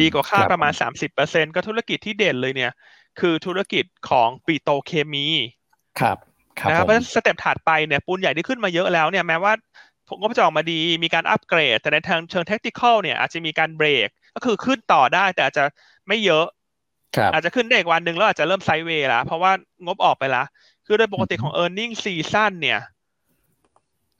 ดีกว่าค่าประมาณสามสิบเปอร์เซ็นต์ก็ธุรกิจที่เด่นเลยเนี่ย คือธุรกิจของปิโตเคมี ครับนะครับเพราะ step ถัดไปเนี่ยปูนใหญ่ที่ขึ้นมาเยอะแล้วเนี่ยแม้ว่า ผลก็จะออกมาดีมีการอัปเกรด แต่ในทางเชิงเทคนิคเนี่ยอาจจะมีการเบรกก็คือขึ้นต่อได้แต่อาจจะไม่เยอะอาจจะขึ้นได้อีกวันหนึ่งแล้วอาจจะเริ่ม sideway แล้วเพราะว่างบออกไปแล้วคือโดยปกติของ e a r n i n g ซีซั่นเนี่ย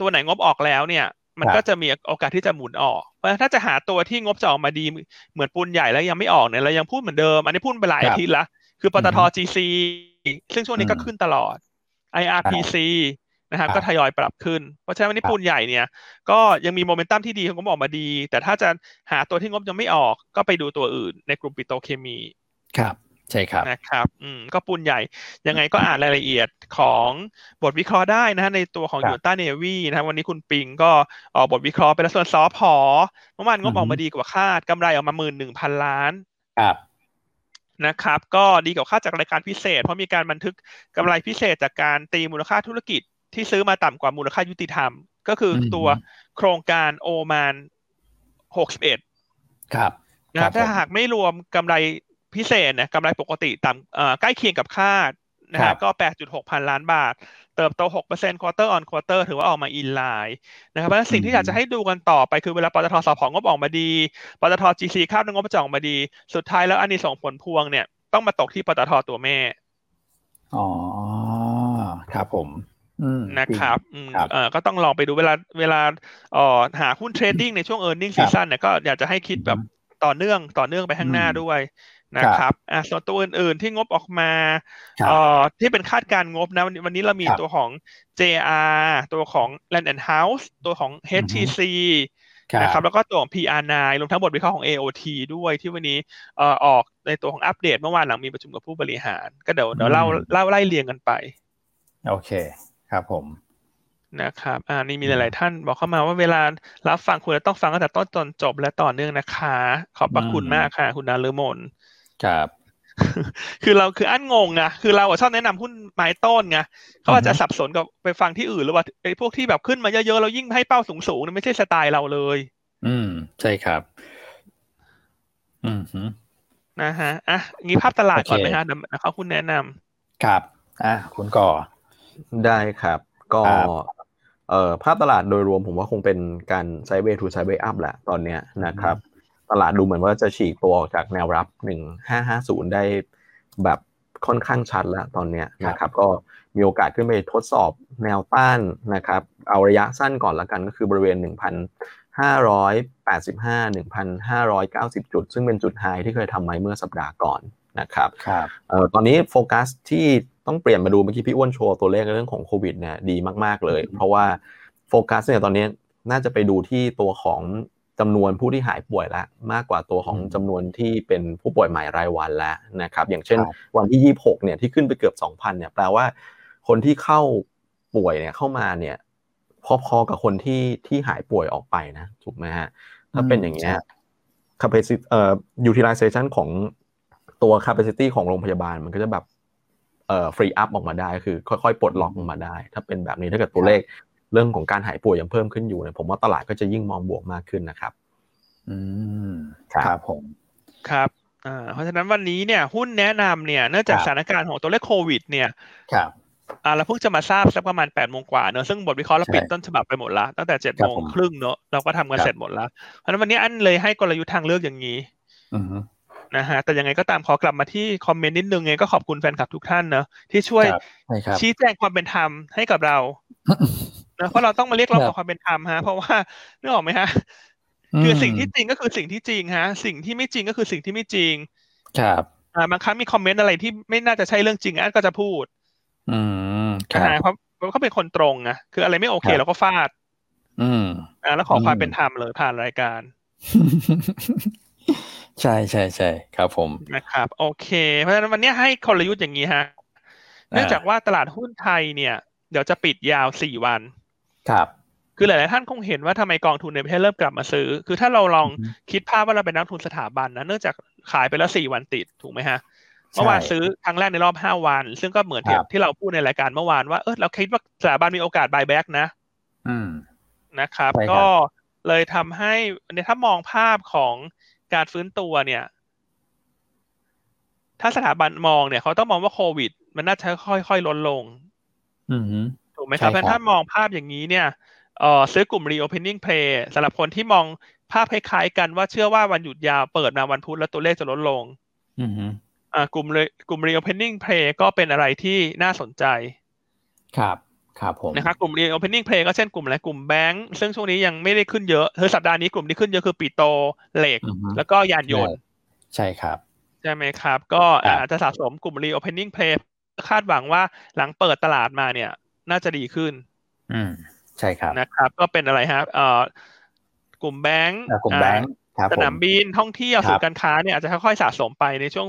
ตัวไหนงบออกแล้วเนี่ย มันก็จะมีโอกาสที่จะหมุนออก เพราะถ้าจะหาตัวที่งบจะออกมาดีเหมือนปูนใหญ่แล้วยังไม่ออกเนี่ยเรายังพูดเหมือนเดิม อันนี้พูดไปหลายอาทิตย์ละคือปตท GC ซึ่งช่วงนี้ก็ขึ้นตลอด IRPC นะครับก็ทยอยปรับขึ้น เพราะฉะนั้นวันนี้ปูนใหญ่เนี่ย ก็ยังมีโมเมนตัมที่ดีของงบออกมาดี แต่ถ้าจะหาตัวที่งบยังไม่ออกก็ไปดูตัวอื่น ในกลุ่มปิโตเคมีครับใช่ครับนะครับอืมก็ปูนใหญ่ยังไงก็อ่านรายละเอียดของบทวิเคราะห์ได้นะฮะในตัวของยูต้าเนวีนะวันนี้คุณปิงก็ออกบทวิเคราะห์ไปแล้วส่วนซอพอเมื่อวานงบออกมาดีกว่าคาดกำไรออกมาหมื่นหนึ่งพันล้านครับนะครับ ก็ดีกว่าคาดจากรายการพิเศษ เพราะมีการบันทึกกำไรพิเศษจากการตีมูลค่าธุรกิจ ที่ซื้อมาต่ำกว่ามูลค่ายุติธรรม ก็คือตัวโครงการโอมานหกสิบเอ็ดครับนะครับถ้าหากไม่รวมกำไรพิเศษนะกำไรปกติต่ำใกล้เคียงกับคาดนะครับก็ 8.6 พันล้านบาท เติบโต 6% quarter on quarter ถือว่าออกมาอินไลน์นะครับเพราะสิ่งที่อยากจะให้ดูกันต่อไปคือเวลาปตทสพงบออกมาดีปตท GC คาดงบจะออกมาดี สุดท้ายแล้วอันนี้ส่งผลพวงเนี่ย ต้องมาตกที่ปตทตัวแม่ อ๋อ ครับผม นะครับเออก็ต้องลองไปดูเวลาเวลาเอ่อหาหุ้นเทรดดิ้งในช่วง e a r n i n g ซีซั่นเนี่ยก็อยากจะให้คิดแบบต่อเนื่องต่อเนื่องไปข้างหน้าด้วยนะครับอ่าส่วนตัวอื่นๆที่งบออกมาเอ่อที่เป็นคาดการงบนะวันนี้เรามีตัวของ JR ตัวของ Land and House ตัวของ HTC นะครับแล้วก็ตัวของ PR9 รวมทั้งบทวิเคราะห์ของ AOT ด้วยที่วันนี้เอ่อออกในตัวของอัปเดตเมื่อวานหลังมีประชุมกับผู้บริหาร ก็เดี๋ยวเดี๋ยวเล่าเล่าไล่เรียงกันไป โอเค ครับผมนะครับ อ่า นี่มีหลาย ๆ ท่านบอกเข้ามาว่าเวลารับฟังคุณต้องฟังตั้งแต่ต้นจนจบและต่อเนื่องนะคะ ขอบพระคุณมากค่ะ คุณนาเลมนครับ คือเราคืออันงงอะคือเราชอบแนะนำหุ้นไม้ต้นไงเขาอาจจะสับสนกับไปฟังที่อื่นหรือว่าไอ้พวกที่แบบขึ้นมาเยอะ ๆ เรายิ่งให้เป้าสูงๆนี่ไม่ใช่สไตล์เราเลย อืม ใช่ครับ อืมนะฮะ อะงี้ภาพตลาดก่อนไหมฮะเดี๋ยวเขาคุณแนะนำครับ อะคุณก่อ ได้ครับ ก็ครับเอ่อภาพตลาดโดยรวมผมว่าคงเป็นการไซเวย์ทูไซเวย์อัพแหละตอนเนี้ยนะครับ ตลาดดูเหมือนว่าจะฉีกตัวออกจากแนวรับ 1550 ได้แบบค่อนข้างชัดแล้วตอนเนี้ยนะครับ ก็มีโอกาสขึ้นไปทดสอบแนวต้านนะครับ เอาระยะสั้นก่อนละกันก็คือบริเวณ 1,585 1,590 จุด ซึ่งเป็นจุดไฮที่เคยทำไว้เมื่อสัปดาห์ก่อน นะครับครับเอ่อตอนนี้โฟกัสที่ต้องเปลี่ยนมาดูเมื่อกี้พี่อ้วนโชว์ตัวเลขเรื่องของโควิดเนี่ยดีมาก ๆ เลย เพราะว่าโฟกัสเนี่ยตอนนี้น่าจะไปดูที่ตัวของจำนวนผู้ที่หายป่วยแล้วมากกว่าตัวของอืมจำนวนที่เป็นผู้ป่วยใหม่รายวันแล้วนะครับ อย่างเช่นครับวันที่ 26เนี่ยที่ขึ้นไปเกือบ 2,000เนี่ยแปลว่าคนที่เข้าป่วยเนี่ยเข้ามาเนี่ยพอๆกับคนที่ที่หายป่วยออกไปนะถูกไหมฮะถ้าเป็นอย่างเงี้ย capacity เอ่อ utilization ของ ตัว capacity ของโรงพยาบาลมันก็จะแบบเอ่อ free up ออกมาได้ คือค่อยๆปลดล็อกออกมาได้ ถ้าเป็นแบบนี้ถ้าเกิดตัวเลขเรื่องของการหายป่วยยังเพิ่มขึ้นอยู่เนี่ยผมว่าตลาดก็จะยิ่งมองบวกมากขึ้นนะครับ อืมครับครับผมครับอ่าเพราะฉะนั้นวันนี้เนี่ยหุ้นแนะนำเนี่ยเนื่องจากครับสถานการณ์ของตัวเลขโควิด เนี่ยครับอ่าเราเพิ่งจะมาทราบสักประมาณแปดโมงกว่าเนอะซึ่งบทวิเคราะห์เราใช่ปิดต้นฉบับไปหมดละตั้งแต่เจ็ดครัโมบงผมครึ่งเนอะเราก็ทำกันครับเสร็จหมดแล้วเพราะฉะนั้นวันนี้อันเลยให้กลยุทธ์ทางเลือกอย่างนี้อืม นะฮะแต่ยังไงก็ตามขอกลับมาที่คอมเมนต์นิดนึงไงก็ขอบคุณแฟนคลับทุกท่านเนอะที่ช่วยครับใช่ครับชี้แจงความเป็นธรรมให้กับเรานะเพราะเราต้องมาเรียกร้องคขรับอความเป็นธรรมฮะเพราะว่านึกออกไหมฮะคือสิ่งที่จริงก็คือสิ่งที่จริงฮะ สิ่งที่ไม่จริงก็คือสิ่งที่ไม่จริง ครับอ่าบางครั้งมีคอมเมนต์อะไรที่ไม่น่าจะใช่เรื่องจริงอันก็จะพูด อืมคนะรับฮะเพราะเพราะเขาเป็นคนตรงอะคืออะไรไม่โอเคครับเราก็ฟาด อืมอ่าแล้วขอความอืมเป็นธรรมเลยผ่านรายการ ใช่ใช่ใช่ครับผมนะครับ โอเค เพราะฉะนั้นวันนี้ให้กลยุทธ์อย่างนี้ฮะ เนื่องจากว่าตลาดหุ้นไทยเนี่ย เดี๋ยวจะปิดยาวสี่วัน ครับ คือหลาย ๆ ท่านคงเห็นว่าทำไมกองทุนในประเทศเริ่มกลับมาซื้อ คือถ้าเราลองอือฮึคิดภาพว่าเราเป็นนักทุนสถาบันนะเนื่องจากขายไปแล้วสี่วันติดถูกไหมฮะเมื่อวานซื้อครั้งแรกในรอบห้าวัน ซึ่งก็เหมือนครับที่เราพูดในรายการเมื่อวานว่าเออเราคิดว่าสถาบันมีโอกาส buy back นะอืมนะครับใช่ครับ ก็เลยทำให้เนี่ยถ้ามองภาพของ การฟื้นตัวเนี่ย ถ้าสถาบันมองเนี่ยเขาต้องมองว่าโควิด มันน่าจะค่อยๆลดลงอืมถูกไหมครับใช่ครับเพราะถ้ามองภาพอย่างนี้เนี่ยเอ่อซื้อกลุ่ม reopening play สำหรับคนที่มองภาพคล้ายๆกันว่าเชื่อว่าวันหยุดยาวเปิดมาวันพุธแล้วตัวเลขจะลดลงอืมอ่ากลุ่ม re- กลุ่ม reopening play ก็เป็นอะไรที่น่าสนใจ ครับ ครับผมนะครับกลุ่ม reopening play ก็เช่นกลุ่มอะไรกลุ่มแบงก์ซึ่งช่วงนี้ยังไม่ได้ขึ้นเยอะคือสัปดาห์นี้กลุ่มที่ขึ้นเยอะคือปีโตเหล็กอือฮึแล้วก็ยานยนต์ ใช่ครับ ใช่ไหมครับ ก็ครับอาจจะสะสมกลุ่ม reopening play คาดหวังว่าหลังเปิดตลาดมาเนี่ย น่าจะดีขึ้น อืมใช่ครับนะครับ ก็เป็นอะไรครับเอ่อกลุ่มแบงก์อ่ากลุ่มแบงค์ครับสผมนามบินท่องเที่ยวครับศูนย์การค้าเนี่ยอาจจะค่อยๆสะสมไปในช่วง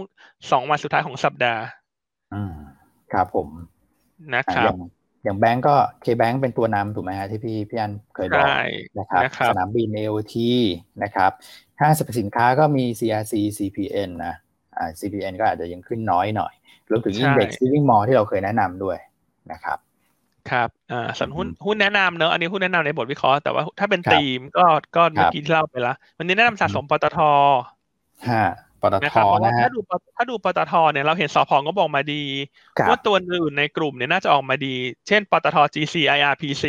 สองวันสุดท้ายของสัปดาห์ อืมครับผมนะอ่าครัอบย่าง อย่างแบงก์ก็เคแบงก์เป็นตัวนำถูกไหมฮะที่พี่พี่อันเคยบอกใช่นะครับนะครับ สนามบิน AOT นะครับห้างสรรพสินค้าก็มี CRC CPN นะอ่า CPN ก็อาจจะยังขึ้นน้อยหน่อยรวมถึงใช่ Index Living Mall ที่เราเคยแนะนำด้วยนะครับครับอ่าส่วนหุ้นอืมหุ้นแนะนำเนอะอันนี้หุ้นแนะนำในบทวิเคราะห์แต่ว่าถ้าเป็นครับธีมก็ก็ครัเมื่อบกี้ที่เล่าไปละวันนี้แนะนำสะสมปตทห้า ปตนะทครับเพราะว่านะฮะถ้าดูปตถ้าดูปตทเนี่ยเราเห็นสพก็บอกมาดีครับว่าตัวอื่นในกลุ่มเนี่ยน่าจะออกมาดี เช่นปตท GC IRPC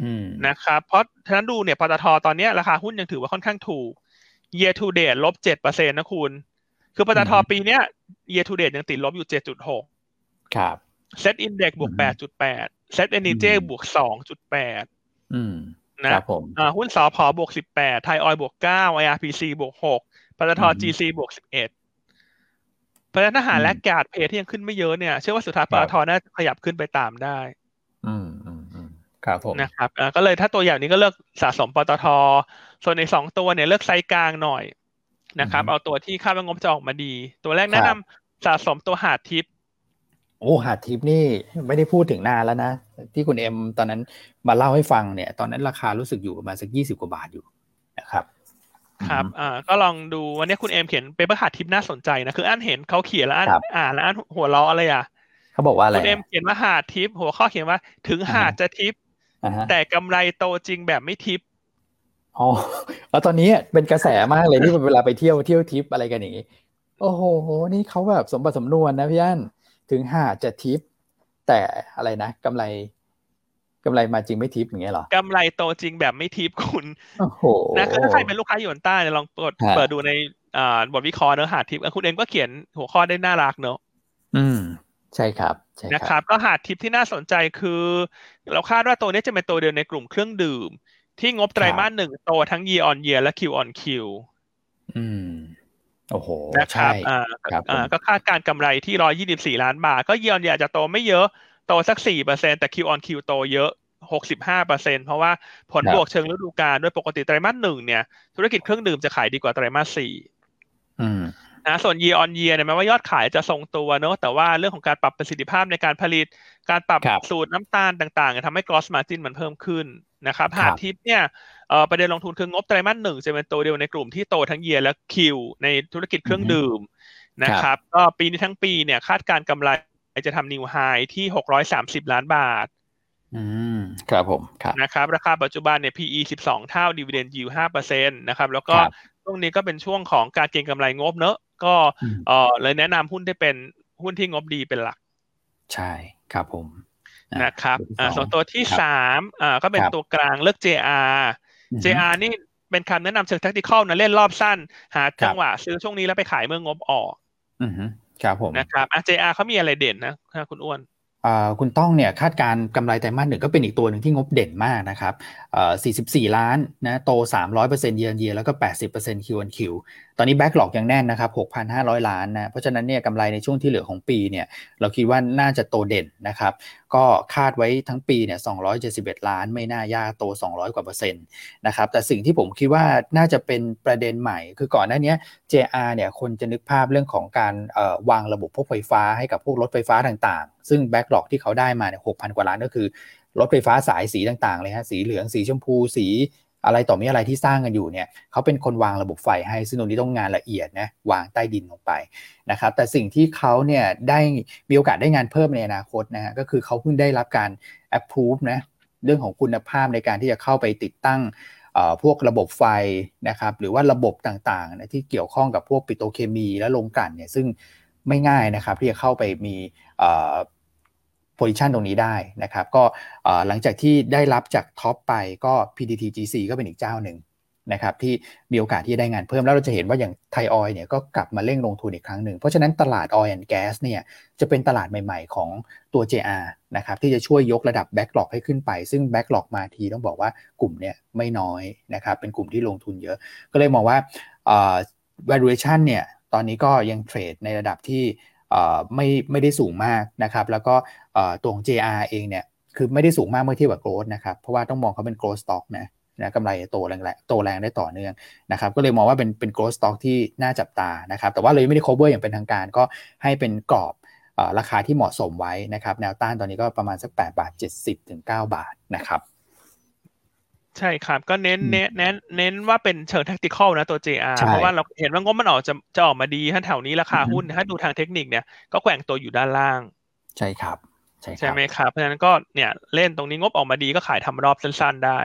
อืมนะครับเพราะฉะนั้นดูเนี่ยปตทตอนเนี้ยราคาหุ้นยังถือว่าค่อนข้างถูก year to date ลบเจ็ดเปอร์เซ็นต์นะคุณ คือปตทอืมปีเนี้ย year to date ยังติดลบอยู่เจ็ดจุดหกครับ Set Index บวกอืมแปดจุดแปด Set Energy อืมบวกสองจุดแปดอืมนะครับผมอ่าหุ้นสอพอบวกสิบแปดไทยออยบวกเก้า IRPC บวกหก ปตทอืม GC บวกสิบเอ็ดเพราะฉะนั้นถ้าหารอืมและกาดเพย์ที่ยังขึ้นไม่เยอะเนี่ยเชื่อว่าสุดท้ายคปรับตทน่าจะขยับขึ้นไปตามได้ อืมอืมอืมคครับผมนะครับก็เลยถ้าตัวอย่างนี้ก็เลือกสะสมปตท ส่วนในสองตัวเนี่ยเลือกไซส์กลางหน่อยนะครับ เอาตัวที่คาดว่างบจะออกมาดี ตัวแรกแนะนำสะสมตัวหาดทิปโอ้หาดทิปนี่ไม่ได้พูดถึงนานแล้วนะ ที่คุณเอ็มตอนนั้นมาเล่าให้ฟังเนี่ย ตอนนั้นราคารู้สึกอยู่ประมาณสักยี่สิบกว่าบาทอยู่นะครับ ครับอ่าก็ลองดูวันนี้คุณเอ็มเขียน paper หาดทิพย์น่าสนใจนะคืออ่านเห็นเขาเขียนแล้วอ่านอ่านแล้วอ่านหัวเราะอะไรอะเขาบอกว่าอะไรคุณเอ็มเขียนว่าหาดทิพย์หัวข้อเขียนว่าถึงหาดจะทิพย์แต่กำไรโตจริงแบบไม่ทิพย์อ๋อแล้วตอนนี้เป็นกระแสมากเลยที่เวลาไปเที่ยวเที่ยวทิพย์อะไรกันอย่างนี้ โอ้โห นี่เขาแบบสมบัติสำนวนนะพี่อันถึงหาดจะทิปแต่อะไรนะกำไร กำไรมาจริงไม่ทิปอย่างเงี้ยหรอกำไรโตจริงแบบไม่ทิปคุณโอ้โหนะถ้าใครเป็นลูกค้าอยู่ใต้เนี่ยลองเปิดเปิดดูในอ่าบทวิเคราะห์เนื้อหาทิปคุณเองก็เขียนหัวข้อได้น่ารักเนอะอืมใช่ครับใช่นะครับก็หาทิปที่น่าสนใจคือ เราคาดว่าตัวนี้จะเป็นตัวเดียวในกลุ่มเครื่องดื่ม ที่งบไตรมาสหนึ่งโตทั้ง year on year และ Q on Q อืมโอ้โหนะครับอ่าอ่าก็คาดการกำไรที่ร้อยี่สิบสี่ล้านบาท ก็เยียนอาจจะโตไม่เยอะ โตสักสี่เปอร์เซ็นแต่ Q on Q โตเยอะหกสิบห้าเปอร์เซ็นเพราะว่าผลบวกเชิงฤดูกาลด้วยปกติไตรมาสหนึ่งเนี่ย ธุรกิจเครื่องดื่มจะขายดีกว่าไตรมาสสี่นะส่วน year on year เนี่ยแม้ว่ายอดขายจะทรงตัวเนอะแต่ว่าเรื่องของการปรับประสิทธิภาพในการผลิต การปรับสูตรน้ำตาลต่างๆทำให้ gross margin มันเพิ่มขึ้นนะครับหาทิปเนี่ยประเด็นลงทุนคืองบไตรมาสหนึ่งจะเป็นตัวเดียวในกลุ่มที่โตทั้งเยียและคิวในธุรกิจเครื่องดื่มนะครับ ก็ปีนี้ทั้งปีเนี่ยคาดการกำไร จะทำนิวไฮที่หกร้อยสามสิบล้านบาท อืม ครับผม ครับ นะครับ ราคาปัจจุบันเนี่ย PE สิบสองเท่าดีเวเดนยิวห้าเปอร์เซ็นตนะครับ แล้วก็ช่วงนี้ก็เป็นช่วงของการเก็งกำไรงบเนอะ ก็เออเลยแนะนำหุ้นที่เป็นหุ้นที่งบดีเป็นหลัก ใช่ ครับผม นะครับอ่าส่วนตัวที่สามอ่า ก็เป็นตัวกลางเลือก JR JR นี่เป็นคำแนะนำเชิง tactical นะเล่นรอบสั้น หาจังหวะซื้อช่วงนี้แล้วไปขายเมื่องบออกอือ ครับผมนะครับอะ JR เขามีอะไรเด่นนะคุณอ้วนคุณต้องเนี่ยคาดการกำไรไตรมาสหนึ่งก็เป็นอีกตัวหนึ่งที่งบเด่นมากนะครับ44 ล้านนะโต 300%เยือนเยียแล้วก็ 80% Q on Q ตอนนี้แบ็กหลอกยังแน่นนะครับ 6,500 ล้านนะ เพราะฉะนั้นเนี่ยกำไรในช่วงที่เหลือของปีเนี่ย เราคิดว่าน่าจะโตเด่นนะครับ ก็คาดไว้ทั้งปีเนี่ย 271 ล้านไม่น่ายากโต 200 กว่าเปอร์เซ็นต์นะครับ แต่สิ่งที่ผมคิดว่าน่าจะเป็นประเด็นใหม่ คือก่อนหน้านี้ JR เนี่ยคนจะนึกภาพเรื่องของการวางระบบพวกไฟฟ้าให้กับพวกรถไฟฟ้าต่างๆ ซึ่งแบ็กหลอกที่เขาได้มาเนี่ย 6,000 กว่าล้านก็คือรถไฟฟ้าสายสีต่างๆเลยฮะ สีเหลือง สีชมพู สี อะไรต่อมีอะไรที่สร้างกันอยู่เนี่ยเขาเป็นคนวางระบบไฟให้ซึ่งตรงนี้ต้องงานละเอียดนะวางใต้ดินลงไปนะครับแต่สิ่งที่เขาเนี่ยได้มีโอกาสได้งานเพิ่มในอนาคตนะฮะก็คือเขาเพิ่งได้รับการ approve นะเรื่องของคุณภาพในการที่จะเข้าไปติดตั้งพวกระบบไฟนะครับหรือว่าระบบต่างๆนะที่เกี่ยวข้องกับพวกปิโตเคมีและโรงกลั่นเนี่ยซึ่งไม่ง่ายนะครับที่จะเข้าไปมี โพซิชันตรงนี้ได้นะครับ ก็หลังจากที่ได้รับจากท็อปไปก็ PTTGC ก็เป็นอีกเจ้าหนึ่งนะครับที่มีโอกาสที่จะได้งานเพิ่มแล้วเราจะเห็นว่าอย่างไทยออยเนี่ยก็กลับมาเร่งลงทุนอีกครั้งหนึ่ง เพราะฉะนั้นตลาด Oil and Gas เนี่ยจะเป็นตลาดใหม่ๆของตัว JR นะครับที่จะช่วยยกระดับ Backlog ให้ขึ้นไป ซึ่ง Backlog มาทีต้องบอกว่ากลุ่มเนี่ยไม่น้อยนะครับเป็นกลุ่มที่ลงทุนเยอะ ก็เลยมองว่า valuation เนี่ยตอนนี้ก็ยังเทรดในระดับที่ ไม่ไม่ได้สูงมากนะครับ แล้วก็ตัวของ JR เองเนี่ยคือไม่ได้สูงมากเมื่อเทียบกับ growth นะครับ เพราะว่าต้องมองเขาเป็น growth stock นะนะกำไรโตแรงโตแรงได้ต่อเนื่องนะครับก็เลยมองว่าเป็นเป็น growth stock ที่น่าจับตานะครับแต่ว่าเลยไม่ได้ cover อย่างเป็นทางการก็ให้เป็นกรอบราคาที่เหมาะสมไว้นะครับแนวต้านตอนนี้ก็ประมาณสัก8บาท70ถึง9บาทนะครับ ใช่ครับ ก็เน้นเน้นเน้นเน้นว่าเป็นเชิงเทคนิคนะตัว JR เพราะว่าเราเห็นว่างบมันออกจะจะออกมาดีถ้าแถวนี้ราคาหุ้นถ้าดูทางเทคนิคเนี่ยก็แกว่งตัวอยู่ด้านล่าง ใช่ครับ ใช่ใช่ไหมครับเพราะฉะนั้นก็เนี่ยเล่นตรงนี้งบออกมาดีก็ขายทำรอบสั้นๆได้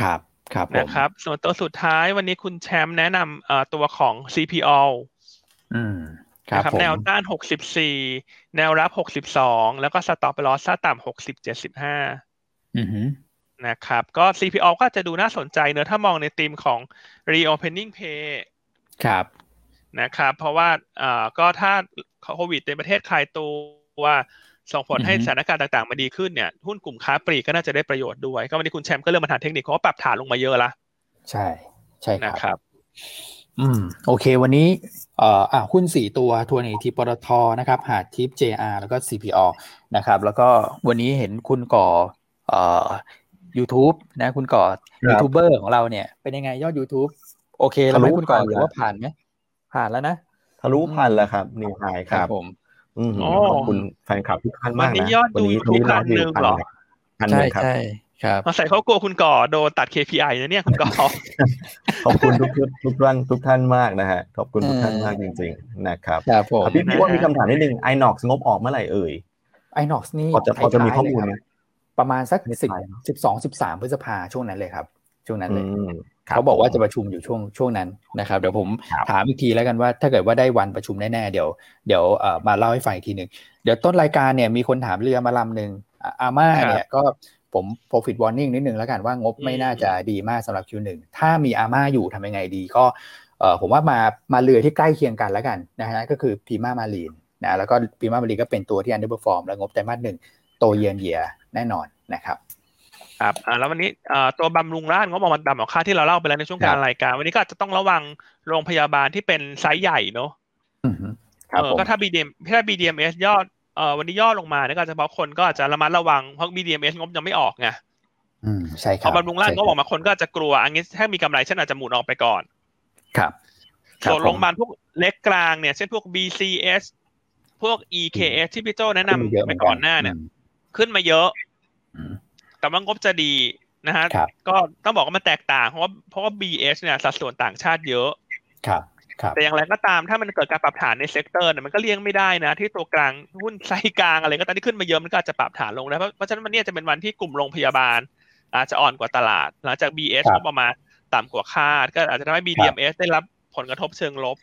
ครับครับนะครับ ส่วนตัวสุดท้ายวันนี้คุณแชมป์แนะนำเอ่อตัวของ CPO อืมครับแนวต้านหกสิบสี่แนวรับหกสิบสองแล้วก็สต็อปไปลอสต่ำหกสิบเจ็ดสิบห้าอือ นะครับก็ CPO ก็จะดูน่าสนใจเนอะถ้ามองในธีมของ reopening pay ครับนะครับเพราะว่าอ่าก็ถ้าโควิดในประเทศคลายตัวว่าส่งผลให้สถานการณ์ต่างๆมาดีขึ้นเนี่ยหุ้นกลุ่มค้าปลีกก็น่าจะได้ประโยชน์ด้วย ก็วันนี้คุณแชมป์ก็เริ่มมาทานเทคนิคเขาปรับฐานลงมาเยอะละใช่ ใช่นะครับ อืม โอเค วันนี้เอ่ออ่าหุ้นสี่ตัวทัวร์ในทีปตทนะครับ หาทิป JR แล้วก็ CPO นะครับ แล้วก็วันนี้เห็นคุณก่อเอ่อ YouTube นะ คุณก่อยูทูบเบอร์ของเราเนี่ย เป็นยังไงยอด YouTube โอเคแล้วไหมคุณก่อหรือว่าผ่านไหมผ่านแล้วนะทะลุพันแล้วครับนิวไฮครับผมขอบคุณแฟนคลับทุกท่านมากนะวันนี้ยอดดูทุกพันหนึ่งหรอใช่ใช่ครับมาใส่เขากลัวคุณก่อโดนตัด KPI นะเนี่ยคุณก่อขอบคุณทุกทุกท่านทุกท่านมากนะฮะขอบคุณทุกท่านมากจริง ๆ นะครับครับผมพี่พี่ว่ามีคำถามนิดนึงไอหนอกงบออกเมื่อไหร่เอ่ยไอหนอกนี่พอจะพอจะมีข้อมูลไหม ประมาณสักสิบสิบสองสิบสามพฤษภาช่วงนั้นเลยครับ ช่วงนั้นเลยเขาบอกว่าจะประชุมอยู่ช่วงช่วงนั้นนะครับเดี๋ยวผมถามอีกทีแล้วกันว่า ถ้าเกิดว่าได้วันประชุมแน่ๆเดี๋ยวเดี๋ยวมาเล่าให้ฟังอีกทีหนึ่งเดี๋ยวต้นรายการเนี่ยมีคนถามเรือมาลำหนึ่งอาม่าเนี่ยก็ผม profit warning นิดนึงแล้วกันว่างบไม่น่าจะดีมากสำหรับ Q1 ถ้ามีอาม่าอยู่ทำยังไงดีก็ผมว่ามามาเรือที่ใกล้เคียงกันแล้วกันนะฮะก็คือพีมามารีนนะแล้วก็พีมามารีนก็เป็นตัวที่ underperform แล้วงบไตรมาสหนึ่ง โตเยียนเยียแน่นอนนะครับครับอ่าแล้ววันนี้อ่าตัวบำรุงราชงบประมาณต่ำกว่าค่าที่เราเล่าไปแล้วในช่วงการรายการ วันนี้ก็อาจจะต้องระวังโรงพยาบาลที่เป็นไซส์ใหญ่เนาะเออก็ถ้า BDM ถ้า BDMs ยอดเอ่อวันนี้ย่อลงมาเนี่ยก็เฉพาะคนก็อาจจะระมัดระวังเพราะ BDMs งบยังไม่ออกไงอืมใช่ครับพอบำรุงราชก็บอกมาคนก็อาจจะกลัว อันนี้ถ้ามีกำไรฉันอาจจะหมุนออกไปก่อน ครับส่วนโรงพยาบาลพวกเล็กกลางเนี่ยเช่นพวก BCH พวก EKH ที่พี่โจแนะนำไปก่อนหน้าเนี่ย ขึ้นมาเยอะ แต่ว่างบจะดีนะฮะก็ต้องบอกว่ามันแตกต่างเพราะว่าเพราะว่า BH เนี่ยสัดส่วนต่างชาติเยอะครับแต่อย่างไรก็ตามถ้ามันเกิดการปรับฐานใน sector เนี่ยมันก็เลี่ยงไม่ได้นะ ที่ตัวกลางหุ้นไซกลางอะไรก็ตามที่ขึ้นมาเยอะมันก็อาจจะปรับฐานลงนะเพราะฉะนั้นมันเนี่ยจะเป็นวันที่กลุ่มโรงพยาบาล อาจจะอ่อนกว่าตลาด หลังจาก BS ก็ประมาณต่ำกว่าคาด ก็อาจจะทำให้ BDMs ได้รับผลกระทบเชิงลบ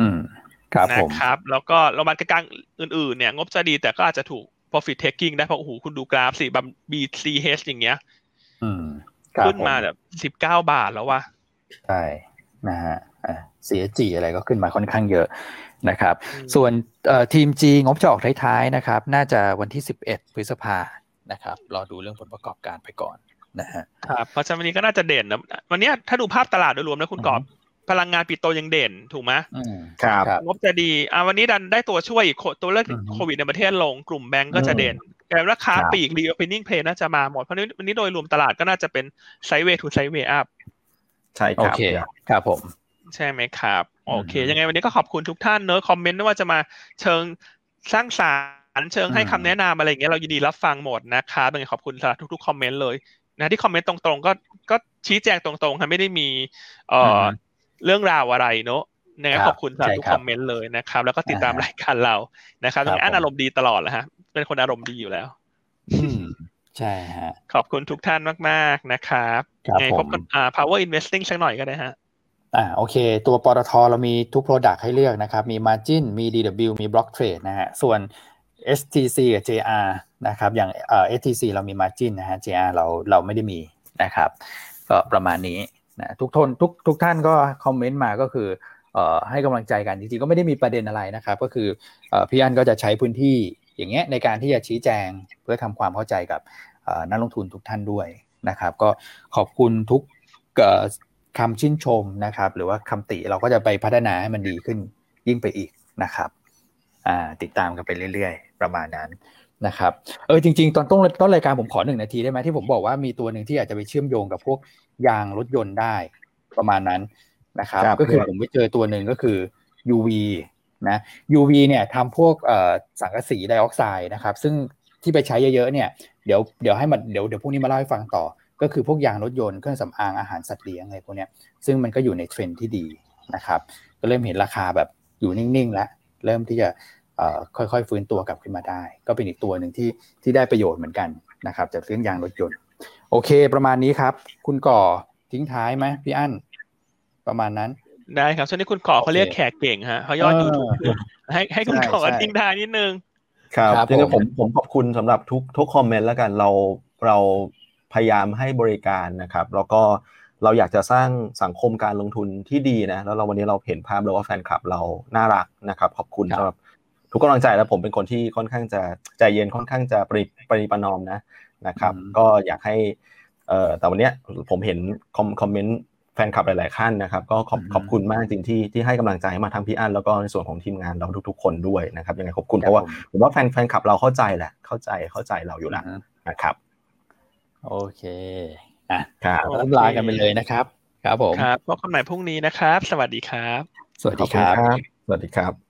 อืมครับนะครับ แล้วก็โรงพยาบาลกลางอื่นๆเนี่ย งบจะดีแต่ก็อาจจะถูก profit taking ได้เพราะโอ้โหคุณดูกราฟสิบัม BCH อย่างเงี้ยขึ้นมาแบบสิบเก้าบาทแล้ววะใช่นะฮะเสียจีอะไรก็ขึ้นมาค่อนข้างเยอะนะครับ ส่วนทีมจีงบจะออกท้ายๆนะครับ น่าจะวันที่สิบเอ็ดพฤษภานะครับรอดูเรื่องผลประกอบการไปก่อนนะฮะครับเพราะฉะนั้นวันนี้ก็น่าจะเด่นนะวันนี้ถ้าดูภาพตลาดโดยรวมนะคุณกอบ พลังงานปิโตยังเด่นถูกไหมครับงบจะดีอ่าวันนี้ดันได้ตัวช่วยอีกตัวเรื่องโควิดในประเทศลงกลุ่มแบงก์ก็จะเด่นแล้วค้าปลีก reopening play น่าจะมาหมด เพราะวันนี้โดยรวมตลาดก็น่าจะเป็น sideway to sideway upใช่ครับโอเคครับผม ใช่ไหมครับ โอเค ยังไงวันนี้ก็ขอบคุณทุกท่านเนอะ comment ไม่ว่าจะมาเชิงสร้างสารรค์เชิงให้คำแนะนำอะไรอย่างเงี้ยเรายินดีรับฟังหมดนะครับยังไงขอบคุณสำหรับทุกๆคอมเมนต์เลยนะที่คอมเมนต์ตรงๆ ก็ก็ชี้แจงตรงๆค่ะไม่ได้มี เอ่อ เรื่องราวอะไรเนอะนะครับขอบคุณสำหรับทุกคอมเมนต์เลยนะครับ แล้วก็ติดตามรายการเรานะครับยังอันอารมณ์ดีตลอดแหละฮะเป็นคนอารมณ์ดีอยู่แล้วใช่ฮะขอบคุณทุกท่านมาก ๆ นะครับไงพบกันอ่า power investing สักหน่อยก็ได้ฮะอ่าโอเค ตัวปตทเรามีทุก Product ให้เลือกนะครับ มี Margin มี DW มี Block Trade นะฮะ ส่วน STC กับ JR นะครับ อย่างเอ่อ STC เรามี Margin นะฮะ JR เราเราไม่ได้มีนะครับ ก็ประมาณนี้ นะทุกทนทุกทุกท่านก็คอมเมนต์มาก็คือให้กำลังใจกันจริงๆก็ไม่ได้มีประเด็นอะไรนะครับ ก็คืออพี่อันก็จะใช้พื้นที่อย่างเงี้ยในการที่จะชี้แจงเพื่อทำความเข้าใจกับนักลงทุนทุกท่านด้วยนะครับ ก็ขอบคุณทุกคำชื่นชมนะครับ หรือว่าคำติเราก็จะไปพัฒนาให้มันดีขึ้นยิ่งไปอีกนะครับติดตามกันไปเรื่อย ๆ ประมาณนั้นนะครับเออจริง ๆ ตอนต้นต้นรายการผมขอหนึ่งนาทีได้ไหมที่ผมบอกว่ามีตัวหนึ่งที่อาจจะไปเชื่อมโยงกับพวก ยางรถยนต์ได้ประมาณนั้นนะครับ ก็คือผมไปเจอตัวหนึ่งก็คือ UV นะ UV เนี่ยทำพวกสังกะสีไดออกไซด์นะครับ ซึ่งที่ไปใช้เยอะๆเนี่ยเดี๋ยวเดี๋ยวให้มันเดี๋ยวเดี๋ยวพรุ่งนี้มาเล่าให้ฟังต่อ ก็คือพวกยางรถยนต์เครื่องสำอางอาหารสัตว์เลี้ยงอะไรพวกนี้ซึ่งมันก็อยู่ในเทรนที่ดีนะครับ ก็เริ่มเห็นราคาแบบอยู่นิ่งๆ แล้วเริ่มที่จะค่อยๆ ฟื้นตัวกลับขึ้นมาได้ ก็เป็นอีกตัวหนึ่งที่ที่ได้ประโยชน์เหมือนกันนะครับจากเรื่องยางรถยนต์ โอเค ประมาณนี้ครับ คุณกอบทิ้งท้ายไหมพี่อั้นประมาณนั้น ได้ครับช่วงนี้คุณกอบเขาเรียกแขกเก่งฮะเขายอดยูทูบให้ให้คุณก่อทิ้งท้ายนิดนึงครับยังไงผมผมขอบคุณสำหรับทุกทุกคอมเมนต์แล้วกันเราเราพยายามให้บริการนะครับ แล้วก็เราอยากจะสร้างสังคมการลงทุนที่ดีนะ แล้วเราวันนี้เราเห็นภาพแล้วว่าแฟนคลับเราน่ารักนะครับ ขอบคุณสำหรับทุกกำลังใจแล้วผมเป็นคนที่ค่อนข้างจะใจเย็นค่อนข้างจะปริปริปนอมนะ นะครับ ก็อยากให้เอ่อแต่วันนี้ผมเห็นคอมเมนต์แฟนคลับหลาย ๆ ขั้นนะครับ ก็ขอบขอบคุณมากจริงที่ที่ให้กำลังใจมาทั้งพี่อั้นแล้วก็ในส่วนของทีมงานเราทุก ๆ คนด้วยนะครับยังไงขอบคุณเพราะว่าผมว่าแฟนแฟนคลับเราเข้าใจแหละเข้าใจเข้าใจเราอยู่แล้วนะครับ โอเคอะครับเราลากันไปเลยนะครับ ครับผมครับพบกันใหม่พรุ่งนี้นะครับ สวัสดีครับ สวัสดีครับ สวัสดีครับ